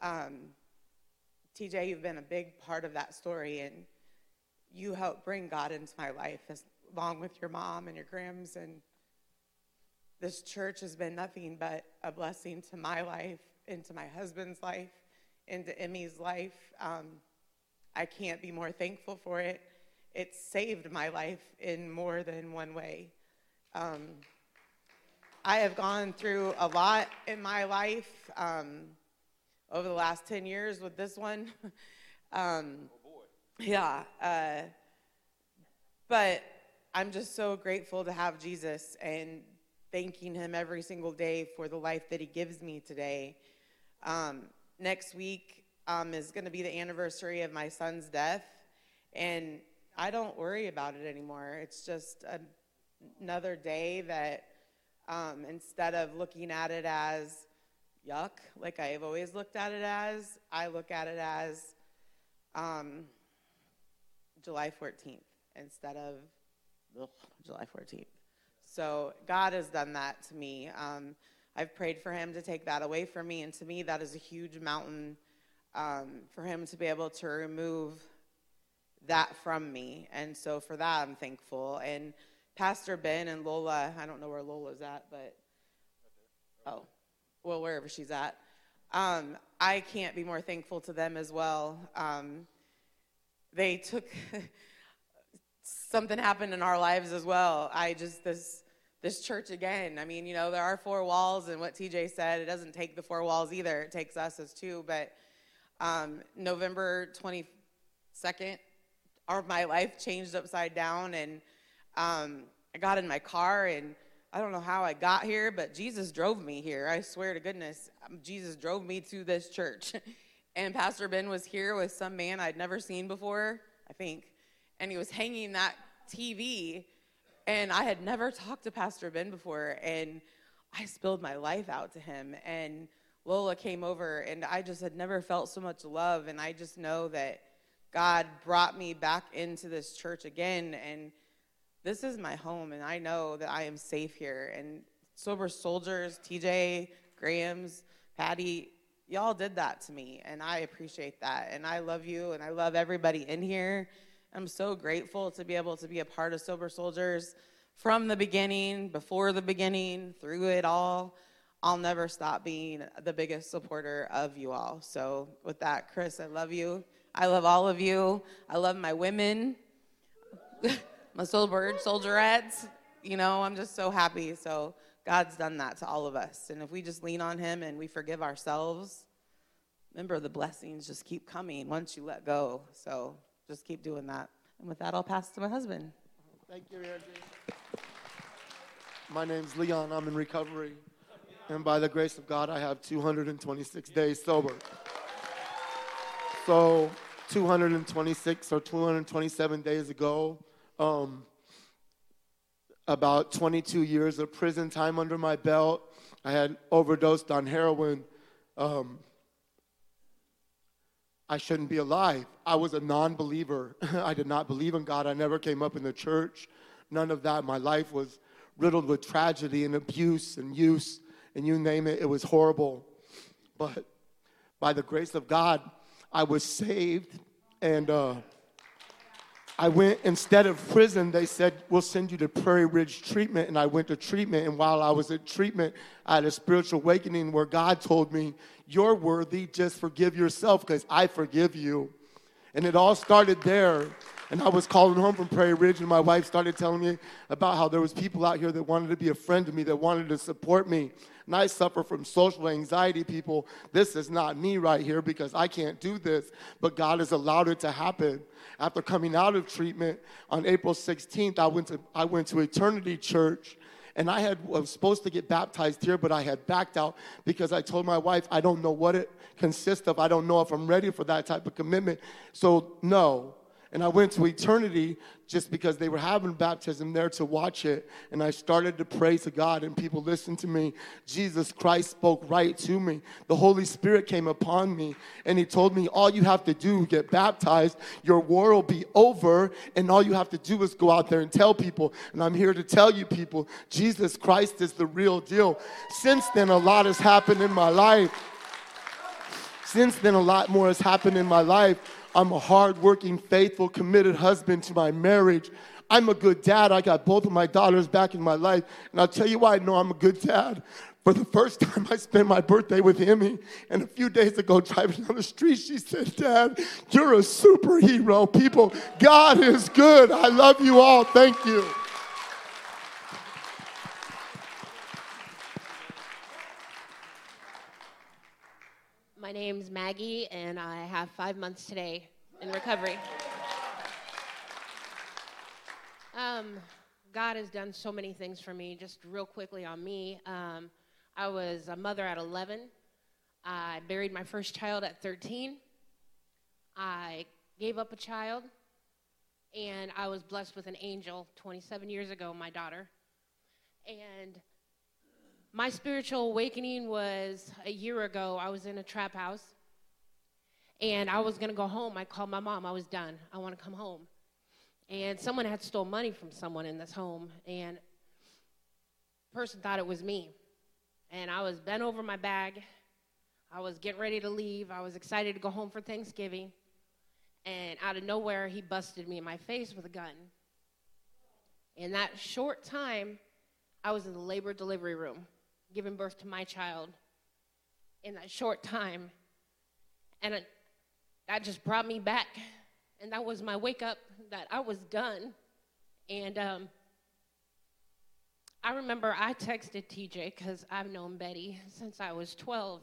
um, TJ, you've been a big part of that story, and you helped bring God into my life, as, along with your mom and your grams. And this church has been nothing but a blessing to my life, into my husband's life, into Emmy's life. Um, I can't be more thankful for it. It saved my life in more than one way. Um, I have gone through a lot in my life um, over the last 10 years with this one. um, yeah. Uh, but I'm just so grateful to have Jesus and thanking Him every single day for the life that He gives me today. Um, next week um, is going to be the anniversary of my son's death, and I don't worry about it anymore. It's just a, another day that um, instead of looking at it as yuck, like I've always looked at it as, I look at it as um, July 14th instead of ugh, July 14th. So God has done that to me. Um, I've prayed for Him to take that away from me, and to me, that is a huge mountain um, for Him to be able to remove that from me. And so for that, I'm thankful. And Pastor Ben and Lola, I don't know where Lola's at, but oh, well, wherever she's at. Um, I can't be more thankful to them as well. Um, they took something happened in our lives as well. I just this this church again. I mean, you know, there are four walls, and what TJ said, it doesn't take the four walls either. It takes us as two. But um, November twenty second, our my life changed upside down, and um, I got in my car and I don't know how I got here, but Jesus drove me here. I swear to goodness, um, Jesus drove me to this church. and Pastor Ben was here with some man I'd never seen before, I think. And he was hanging that TV. And I had never talked to Pastor Ben before. And I spilled my life out to him. And Lola came over, and I just had never felt so much love. And I just know that God brought me back into this church again. And this is my home and I know that I am safe here. And Sober Soldiers, TJ, Graham's, Patty, y'all did that to me and I appreciate that. And I love you and I love everybody in here. I'm so grateful to be able to be a part of Sober Soldiers from the beginning, before the beginning, through it all. I'll never stop being the biggest supporter of you all. So, with that, Chris, I love you. I love all of you. I love my women. my soldierettes. You know, I'm just so happy. So God's done that to all of us. And if we just lean on Him and we forgive ourselves, remember the blessings just keep coming once you let go. So just keep doing that. And with that, I'll pass to my husband. Thank you, Andrew. My name's Leon. I'm in recovery. And by the grace of God, I have 226 days sober. So, 226 or 227 days ago, um, about 22 years of prison time under my belt. I had overdosed on heroin. Um, I shouldn't be alive. I was a non believer. I did not believe in God. I never came up in the church. None of that. My life was riddled with tragedy and abuse and use, and you name it, it was horrible. But by the grace of God, I was saved and. Uh, I went, instead of prison, they said, We'll send you to Prairie Ridge treatment. And I went to treatment. And while I was at treatment, I had a spiritual awakening where God told me, You're worthy, just forgive yourself because I forgive you. And it all started there. And I was calling home from Prairie Ridge, and my wife started telling me about how there was people out here that wanted to be a friend to me, that wanted to support me. And I suffer from social anxiety, people. This is not me right here because I can't do this, but God has allowed it to happen. After coming out of treatment on April 16th, I went to, I went to Eternity Church and I had was supposed to get baptized here, but I had backed out because I told my wife I don't know what it consists of. I don't know if I'm ready for that type of commitment. So no, and I went to eternity just because they were having baptism there to watch it. And I started to pray to God, and people listened to me. Jesus Christ spoke right to me. The Holy Spirit came upon me, and He told me, All you have to do, get baptized, your war will be over, and all you have to do is go out there and tell people. And I'm here to tell you, people, Jesus Christ is the real deal. Since then, a lot has happened in my life. Since then, a lot more has happened in my life. I'm a hardworking, faithful, committed husband to my marriage. I'm a good dad. I got both of my daughters back in my life. And I'll tell you why I know I'm a good dad. For the first time, I spent my birthday with Emmy. And a few days ago, driving down the street, she said, Dad, you're a superhero. People, God is good. I love you all. Thank you. My name's Maggie, and I have five months today in recovery. Um, God has done so many things for me. Just real quickly on me, um, I was a mother at 11. I buried my first child at 13. I gave up a child, and I was blessed with an angel 27 years ago, my daughter. And my spiritual awakening was a year ago. I was in a trap house and I was going to go home. I called my mom. I was done. I want to come home. And someone had stole money from someone in this home and person thought it was me. And I was bent over my bag. I was getting ready to leave. I was excited to go home for Thanksgiving. And out of nowhere, he busted me in my face with a gun. In that short time, I was in the labor delivery room giving birth to my child in that short time. And that just brought me back. And that was my wake up that I was done. And um, I remember I texted TJ because I've known Betty since I was 12.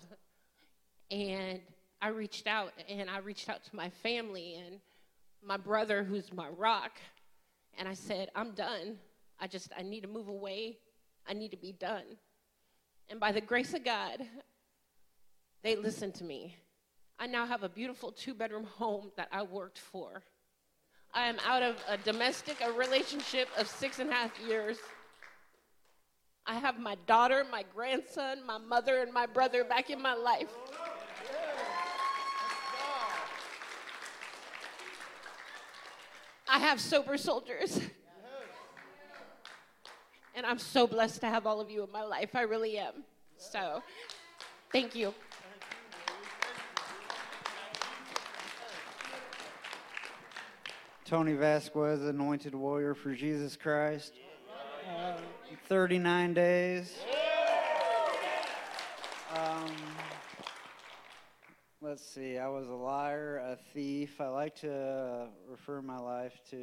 And I reached out and I reached out to my family and my brother, who's my rock. And I said, I'm done. I just, I need to move away. I need to be done. And by the grace of God, they listened to me. I now have a beautiful two bedroom home that I worked for. I am out of a domestic, a relationship of six and a half years. I have my daughter, my grandson, my mother, and my brother back in my life. I have sober soldiers. And I'm so blessed to have all of you in my life. I really am. So, thank you. Tony Vasquez, anointed warrior for Jesus Christ. Uh, 39 days. Um, let's see, I was a liar, a thief. I like to uh, refer my life to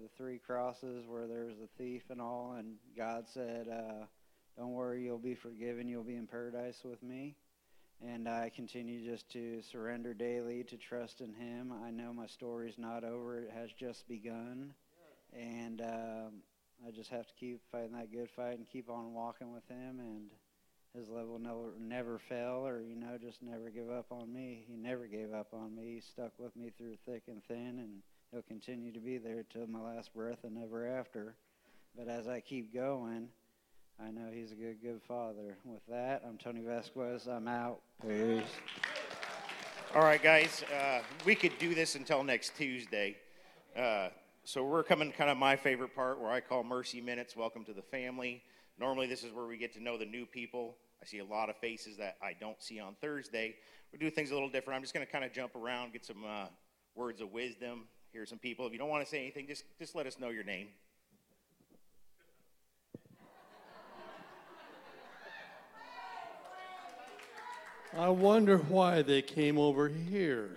the three crosses where there's a thief and all, and God said, uh, Don't worry, you'll be forgiven, you'll be in paradise with me. And I continue just to surrender daily to trust in Him. I know my story's not over, it has just begun. And um, I just have to keep fighting that good fight and keep on walking with Him. And His love will never, never fail, or, you know, just never give up on me. He never gave up on me. He stuck with me through thick and thin, and He'll continue to be there till my last breath and ever after. But as I keep going, I know he's a good, good father. With that, I'm Tony Vasquez. I'm out. Peace. All right, guys, uh, we could do this until next Tuesday. Uh, so we're coming to kind of my favorite part where I call Mercy Minutes. Welcome to the family. Normally, this is where we get to know the new people. I see a lot of faces that I don't see on Thursday. We do things a little different. I'm just going to kind of jump around, get some uh, words of wisdom. Hear some people. If you don't want to say anything, just just let us know your name. I wonder why they came over here.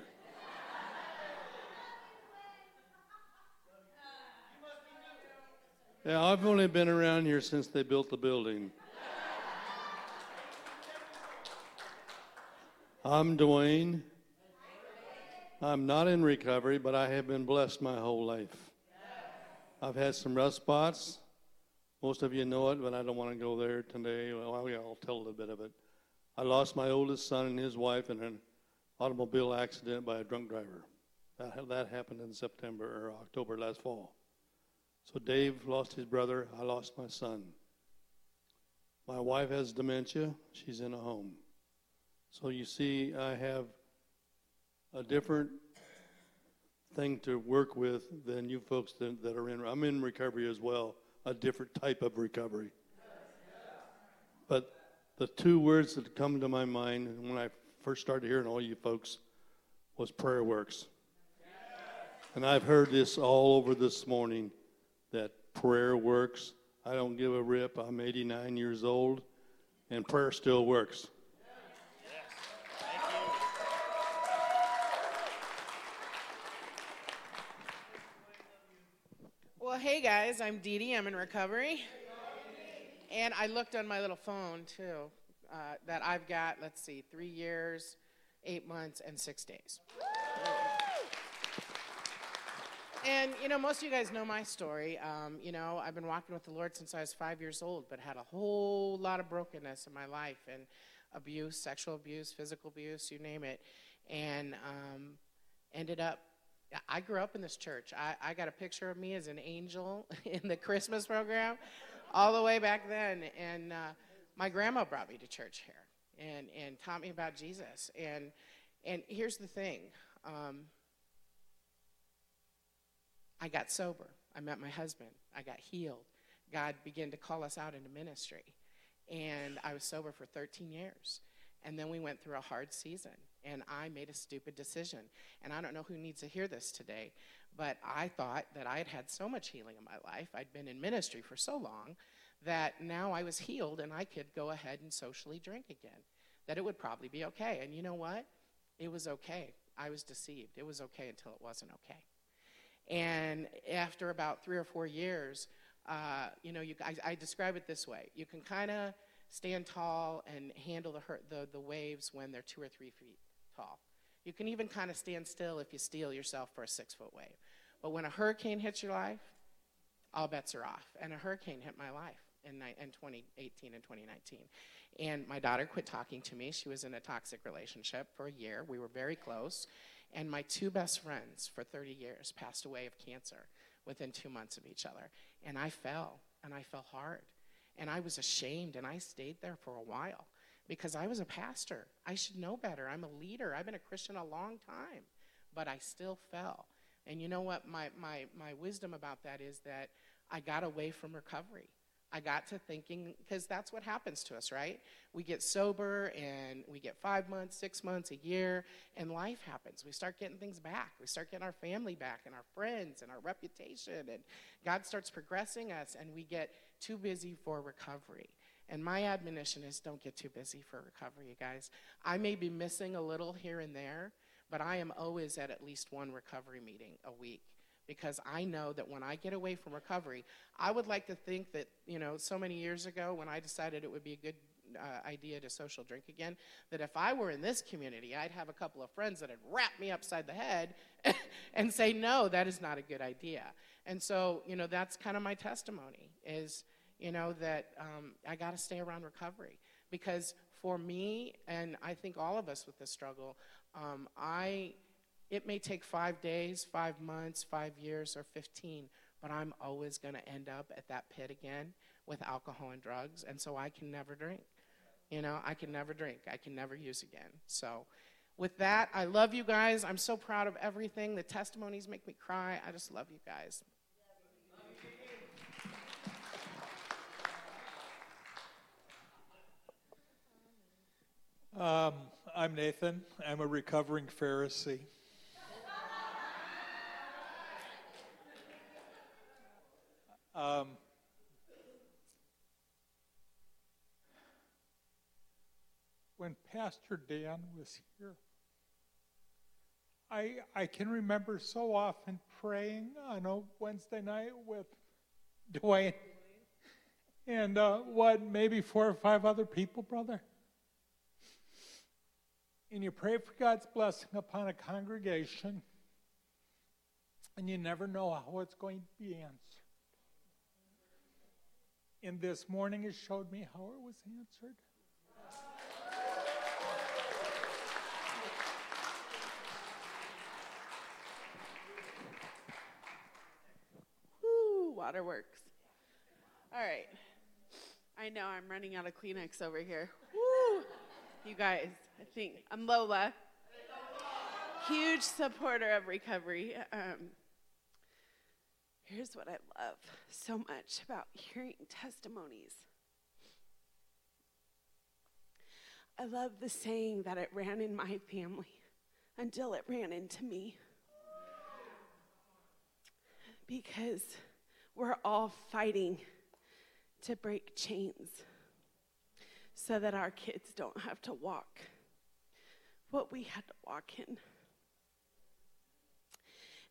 Yeah, I've only been around here since they built the building. I'm Dwayne. I'm not in recovery, but I have been blessed my whole life. I've had some rough spots. Most of you know it, but I don't want to go there today. Well, I'll tell a little bit of it. I lost my oldest son and his wife in an automobile accident by a drunk driver. That, that happened in September or October last fall. So Dave lost his brother. I lost my son. My wife has dementia. She's in a home. So you see, I have a different thing to work with than you folks that, that are in. I'm in recovery as well, a different type of recovery. But the two words that come to my mind when I first started hearing all you folks was Prayer Works. And I've heard this all over this morning that prayer works. I don't give a rip. I'm 89 years old, and prayer still works. Well, hey guys, I'm Dee Dee. I'm in recovery. And I looked on my little phone too uh, that I've got, let's see, three years, eight months, and six days. And, you know, most of you guys know my story. Um, you know, I've been walking with the Lord since I was five years old, but had a whole lot of brokenness in my life and abuse, sexual abuse, physical abuse, you name it. And um, ended up, I grew up in this church. I, I got a picture of me as an angel in the Christmas program all the way back then. And uh, my grandma brought me to church here and, and taught me about Jesus. And, and here's the thing. Um, I got sober. I met my husband. I got healed. God began to call us out into ministry. And I was sober for 13 years. And then we went through a hard season. And I made a stupid decision. And I don't know who needs to hear this today, but I thought that I had had so much healing in my life. I'd been in ministry for so long that now I was healed and I could go ahead and socially drink again. That it would probably be okay. And you know what? It was okay. I was deceived. It was okay until it wasn't okay. And after about three or four years, uh, you know, you, I, I, describe it this way: you can kind of stand tall and handle the, the the waves when they're two or three feet tall. You can even kind of stand still if you steel yourself for a six foot wave. But when a hurricane hits your life, all bets are off. And a hurricane hit my life in, in 2018 and 2019. And my daughter quit talking to me. She was in a toxic relationship for a year. We were very close. And my two best friends for 30 years passed away of cancer within two months of each other. And I fell, and I fell hard. And I was ashamed, and I stayed there for a while because I was a pastor. I should know better. I'm a leader. I've been a Christian a long time, but I still fell. And you know what? My, my, my wisdom about that is that I got away from recovery. I got to thinking, because that's what happens to us, right? We get sober and we get five months, six months, a year, and life happens. We start getting things back. We start getting our family back and our friends and our reputation, and God starts progressing us, and we get too busy for recovery. And my admonition is don't get too busy for recovery, you guys. I may be missing a little here and there, but I am always at at least one recovery meeting a week because I know that when I get away from recovery, I would like to think that, you know, so many years ago when I decided it would be a good uh, idea to social drink again, that if I were in this community, I'd have a couple of friends that would wrap me upside the head and say, no, that is not a good idea. And so, you know, that's kind of my testimony is, you know, that um, I got to stay around recovery because for me, and I think all of us with this struggle, um, I it may take five days, five months, five years, or 15, but I'm always going to end up at that pit again with alcohol and drugs, and so I can never drink. You know, I can never drink. I can never use again. So, with that, I love you guys. I'm so proud of everything. The testimonies make me cry. I just love you guys. Um, I'm Nathan. I'm a recovering Pharisee. Um, when Pastor Dan was here, I, I can remember so often praying on a Wednesday night with Dwayne and uh, what, maybe four or five other people, brother. And you pray for God's blessing upon a congregation, and you never know how it's going to be answered. And this morning it showed me how it was answered. Woo, waterworks. All right. I know I'm running out of Kleenex over here. Woo! You guys, I think I'm Lola. Huge supporter of recovery. Um, Here's what I love so much about hearing testimonies. I love the saying that it ran in my family until it ran into me. Because we're all fighting to break chains so that our kids don't have to walk what we had to walk in.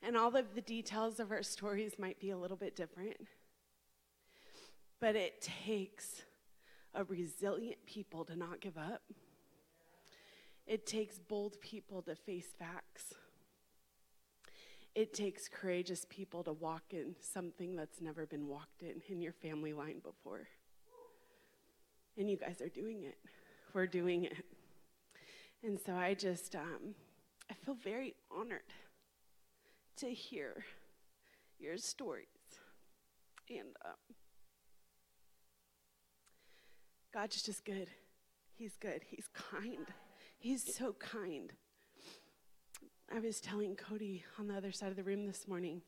And all of the details of our stories might be a little bit different, but it takes a resilient people to not give up. It takes bold people to face facts. It takes courageous people to walk in something that's never been walked in in your family line before. And you guys are doing it. We're doing it. And so I just, um, I feel very honored to hear your stories. And um, God's just good. He's good. He's kind. He's so kind. I was telling Cody on the other side of the room this morning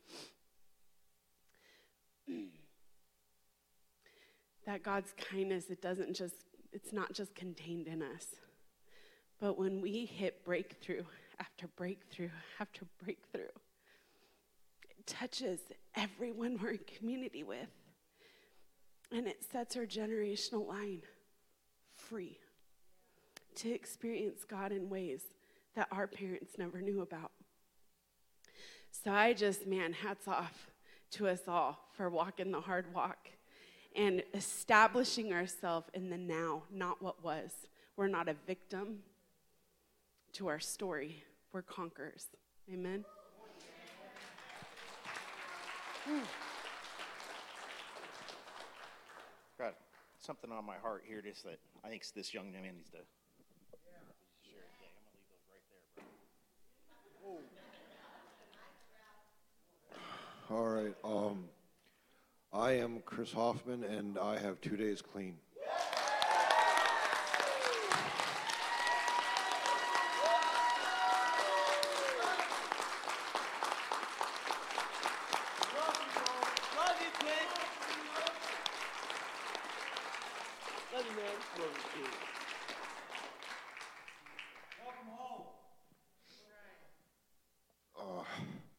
that God's kindness, it doesn't just, it's not just contained in us. But when we hit breakthrough after breakthrough after breakthrough, it touches everyone we're in community with. And it sets our generational line free to experience God in ways that our parents never knew about. So I just, man, hats off to us all for walking the hard walk and establishing ourselves in the now, not what was. We're not a victim to our story, we're conquerors. Amen. Got something on my heart here, just that I think this young man needs to. share. Yeah, I'm gonna leave those right there, bro. All right. Um, I am Chris Hoffman, and I have two days clean. Love you, kid. Love you, man. Love you, kid. Welcome home. Uh,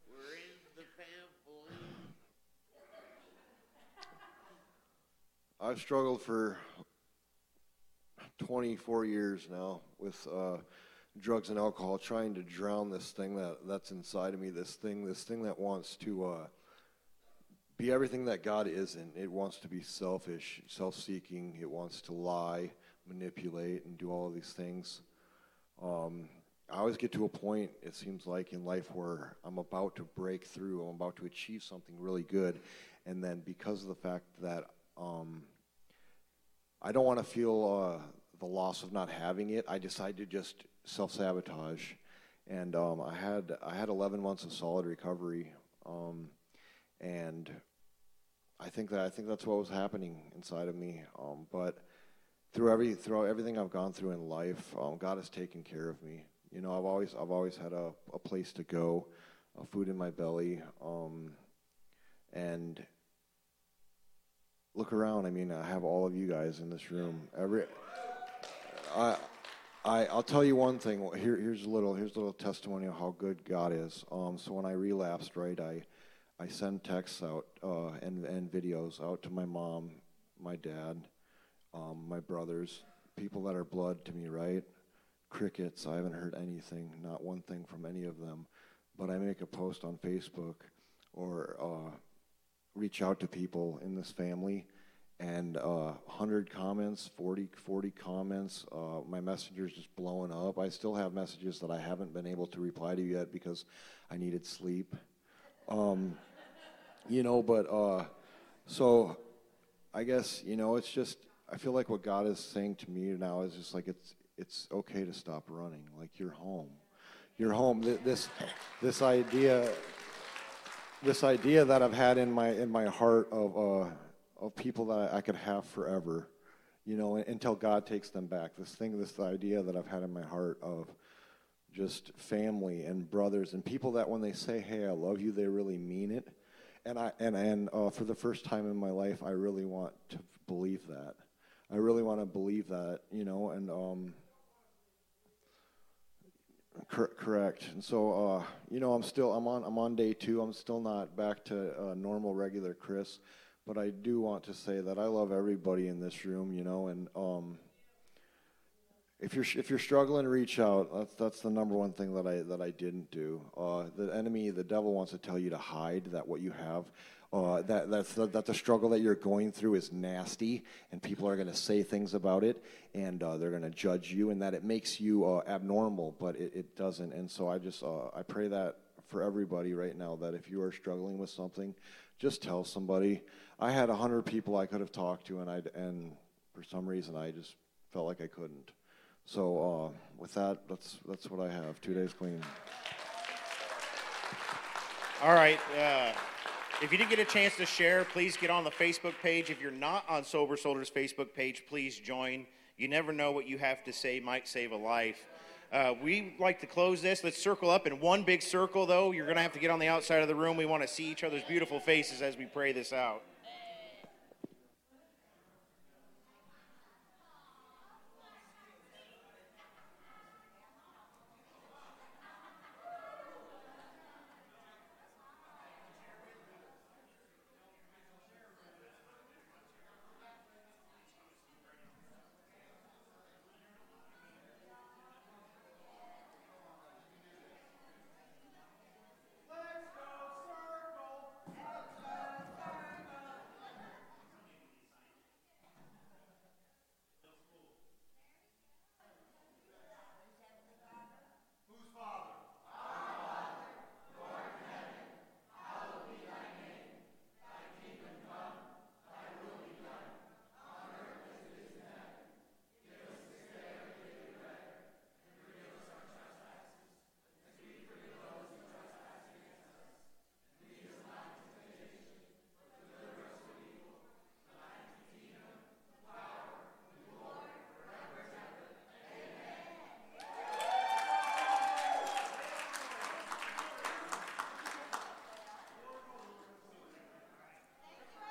We're in the family. I've struggled for 24 years now with uh, drugs and alcohol, trying to drown this thing that, that's inside of me. This thing, this thing that wants to uh, be everything that God isn't. It wants to be selfish, self-seeking. It wants to lie, manipulate, and do all of these things. Um, I always get to a point, it seems like, in life where I'm about to break through, I'm about to achieve something really good, and then because of the fact that um, I don't want to feel uh, the loss of not having it, I decided to just self sabotage. And um, I had I had 11 months of solid recovery, um, and I think that I think that's what was happening inside of me. Um, but through every through everything I've gone through in life, um, God has taken care of me. You know, I've always I've always had a, a place to go, a food in my belly, um, and look around. I mean, I have all of you guys in this room. Every I. I, I'll tell you one thing. Here, here's a little here's a little testimony of how good God is. Um, so when I relapsed, right, I I send texts out uh, and and videos out to my mom, my dad, um, my brothers, people that are blood to me, right? Crickets. I haven't heard anything, not one thing from any of them. But I make a post on Facebook or uh, reach out to people in this family, and uh, 100 comments, 40, 40 comments. Uh, my messenger's just blowing up. I still have messages that I haven't been able to reply to yet because I needed sleep. Um, you know, but uh, so I guess you know it's just I feel like what God is saying to me now is just like it's it's okay to stop running. Like you're home, you're home. Th- This this idea this idea that I've had in my in my heart of uh, of people that I could have forever, you know, until God takes them back. This thing, this idea that I've had in my heart of just family and brothers and people that when they say, "Hey, I love you," they really mean it. And I and and uh, for the first time in my life, I really want to believe that. I really want to believe that, you know, and um, Cor- correct. And so, uh, you know, I'm still I'm on I'm on day two. I'm still not back to uh, normal regular Chris, but I do want to say that I love everybody in this room. You know, and um, if you're if you're struggling, reach out. That's that's the number one thing that I that I didn't do. Uh, the enemy, the devil, wants to tell you to hide that what you have. Uh, that that's the, that the struggle that you're going through is nasty, and people are going to say things about it, and uh, they're going to judge you, and that it makes you uh, abnormal, but it, it doesn't. And so I just uh, I pray that for everybody right now that if you are struggling with something, just tell somebody. I had hundred people I could have talked to, and I and for some reason I just felt like I couldn't. So uh, with that, that's that's what I have. Two days clean. All right. Uh, if you didn't get a chance to share, please get on the Facebook page. If you're not on Sober Soldiers Facebook page, please join. You never know what you have to say might save a life. Uh, we like to close this. Let's circle up in one big circle, though. You're going to have to get on the outside of the room. We want to see each other's beautiful faces as we pray this out.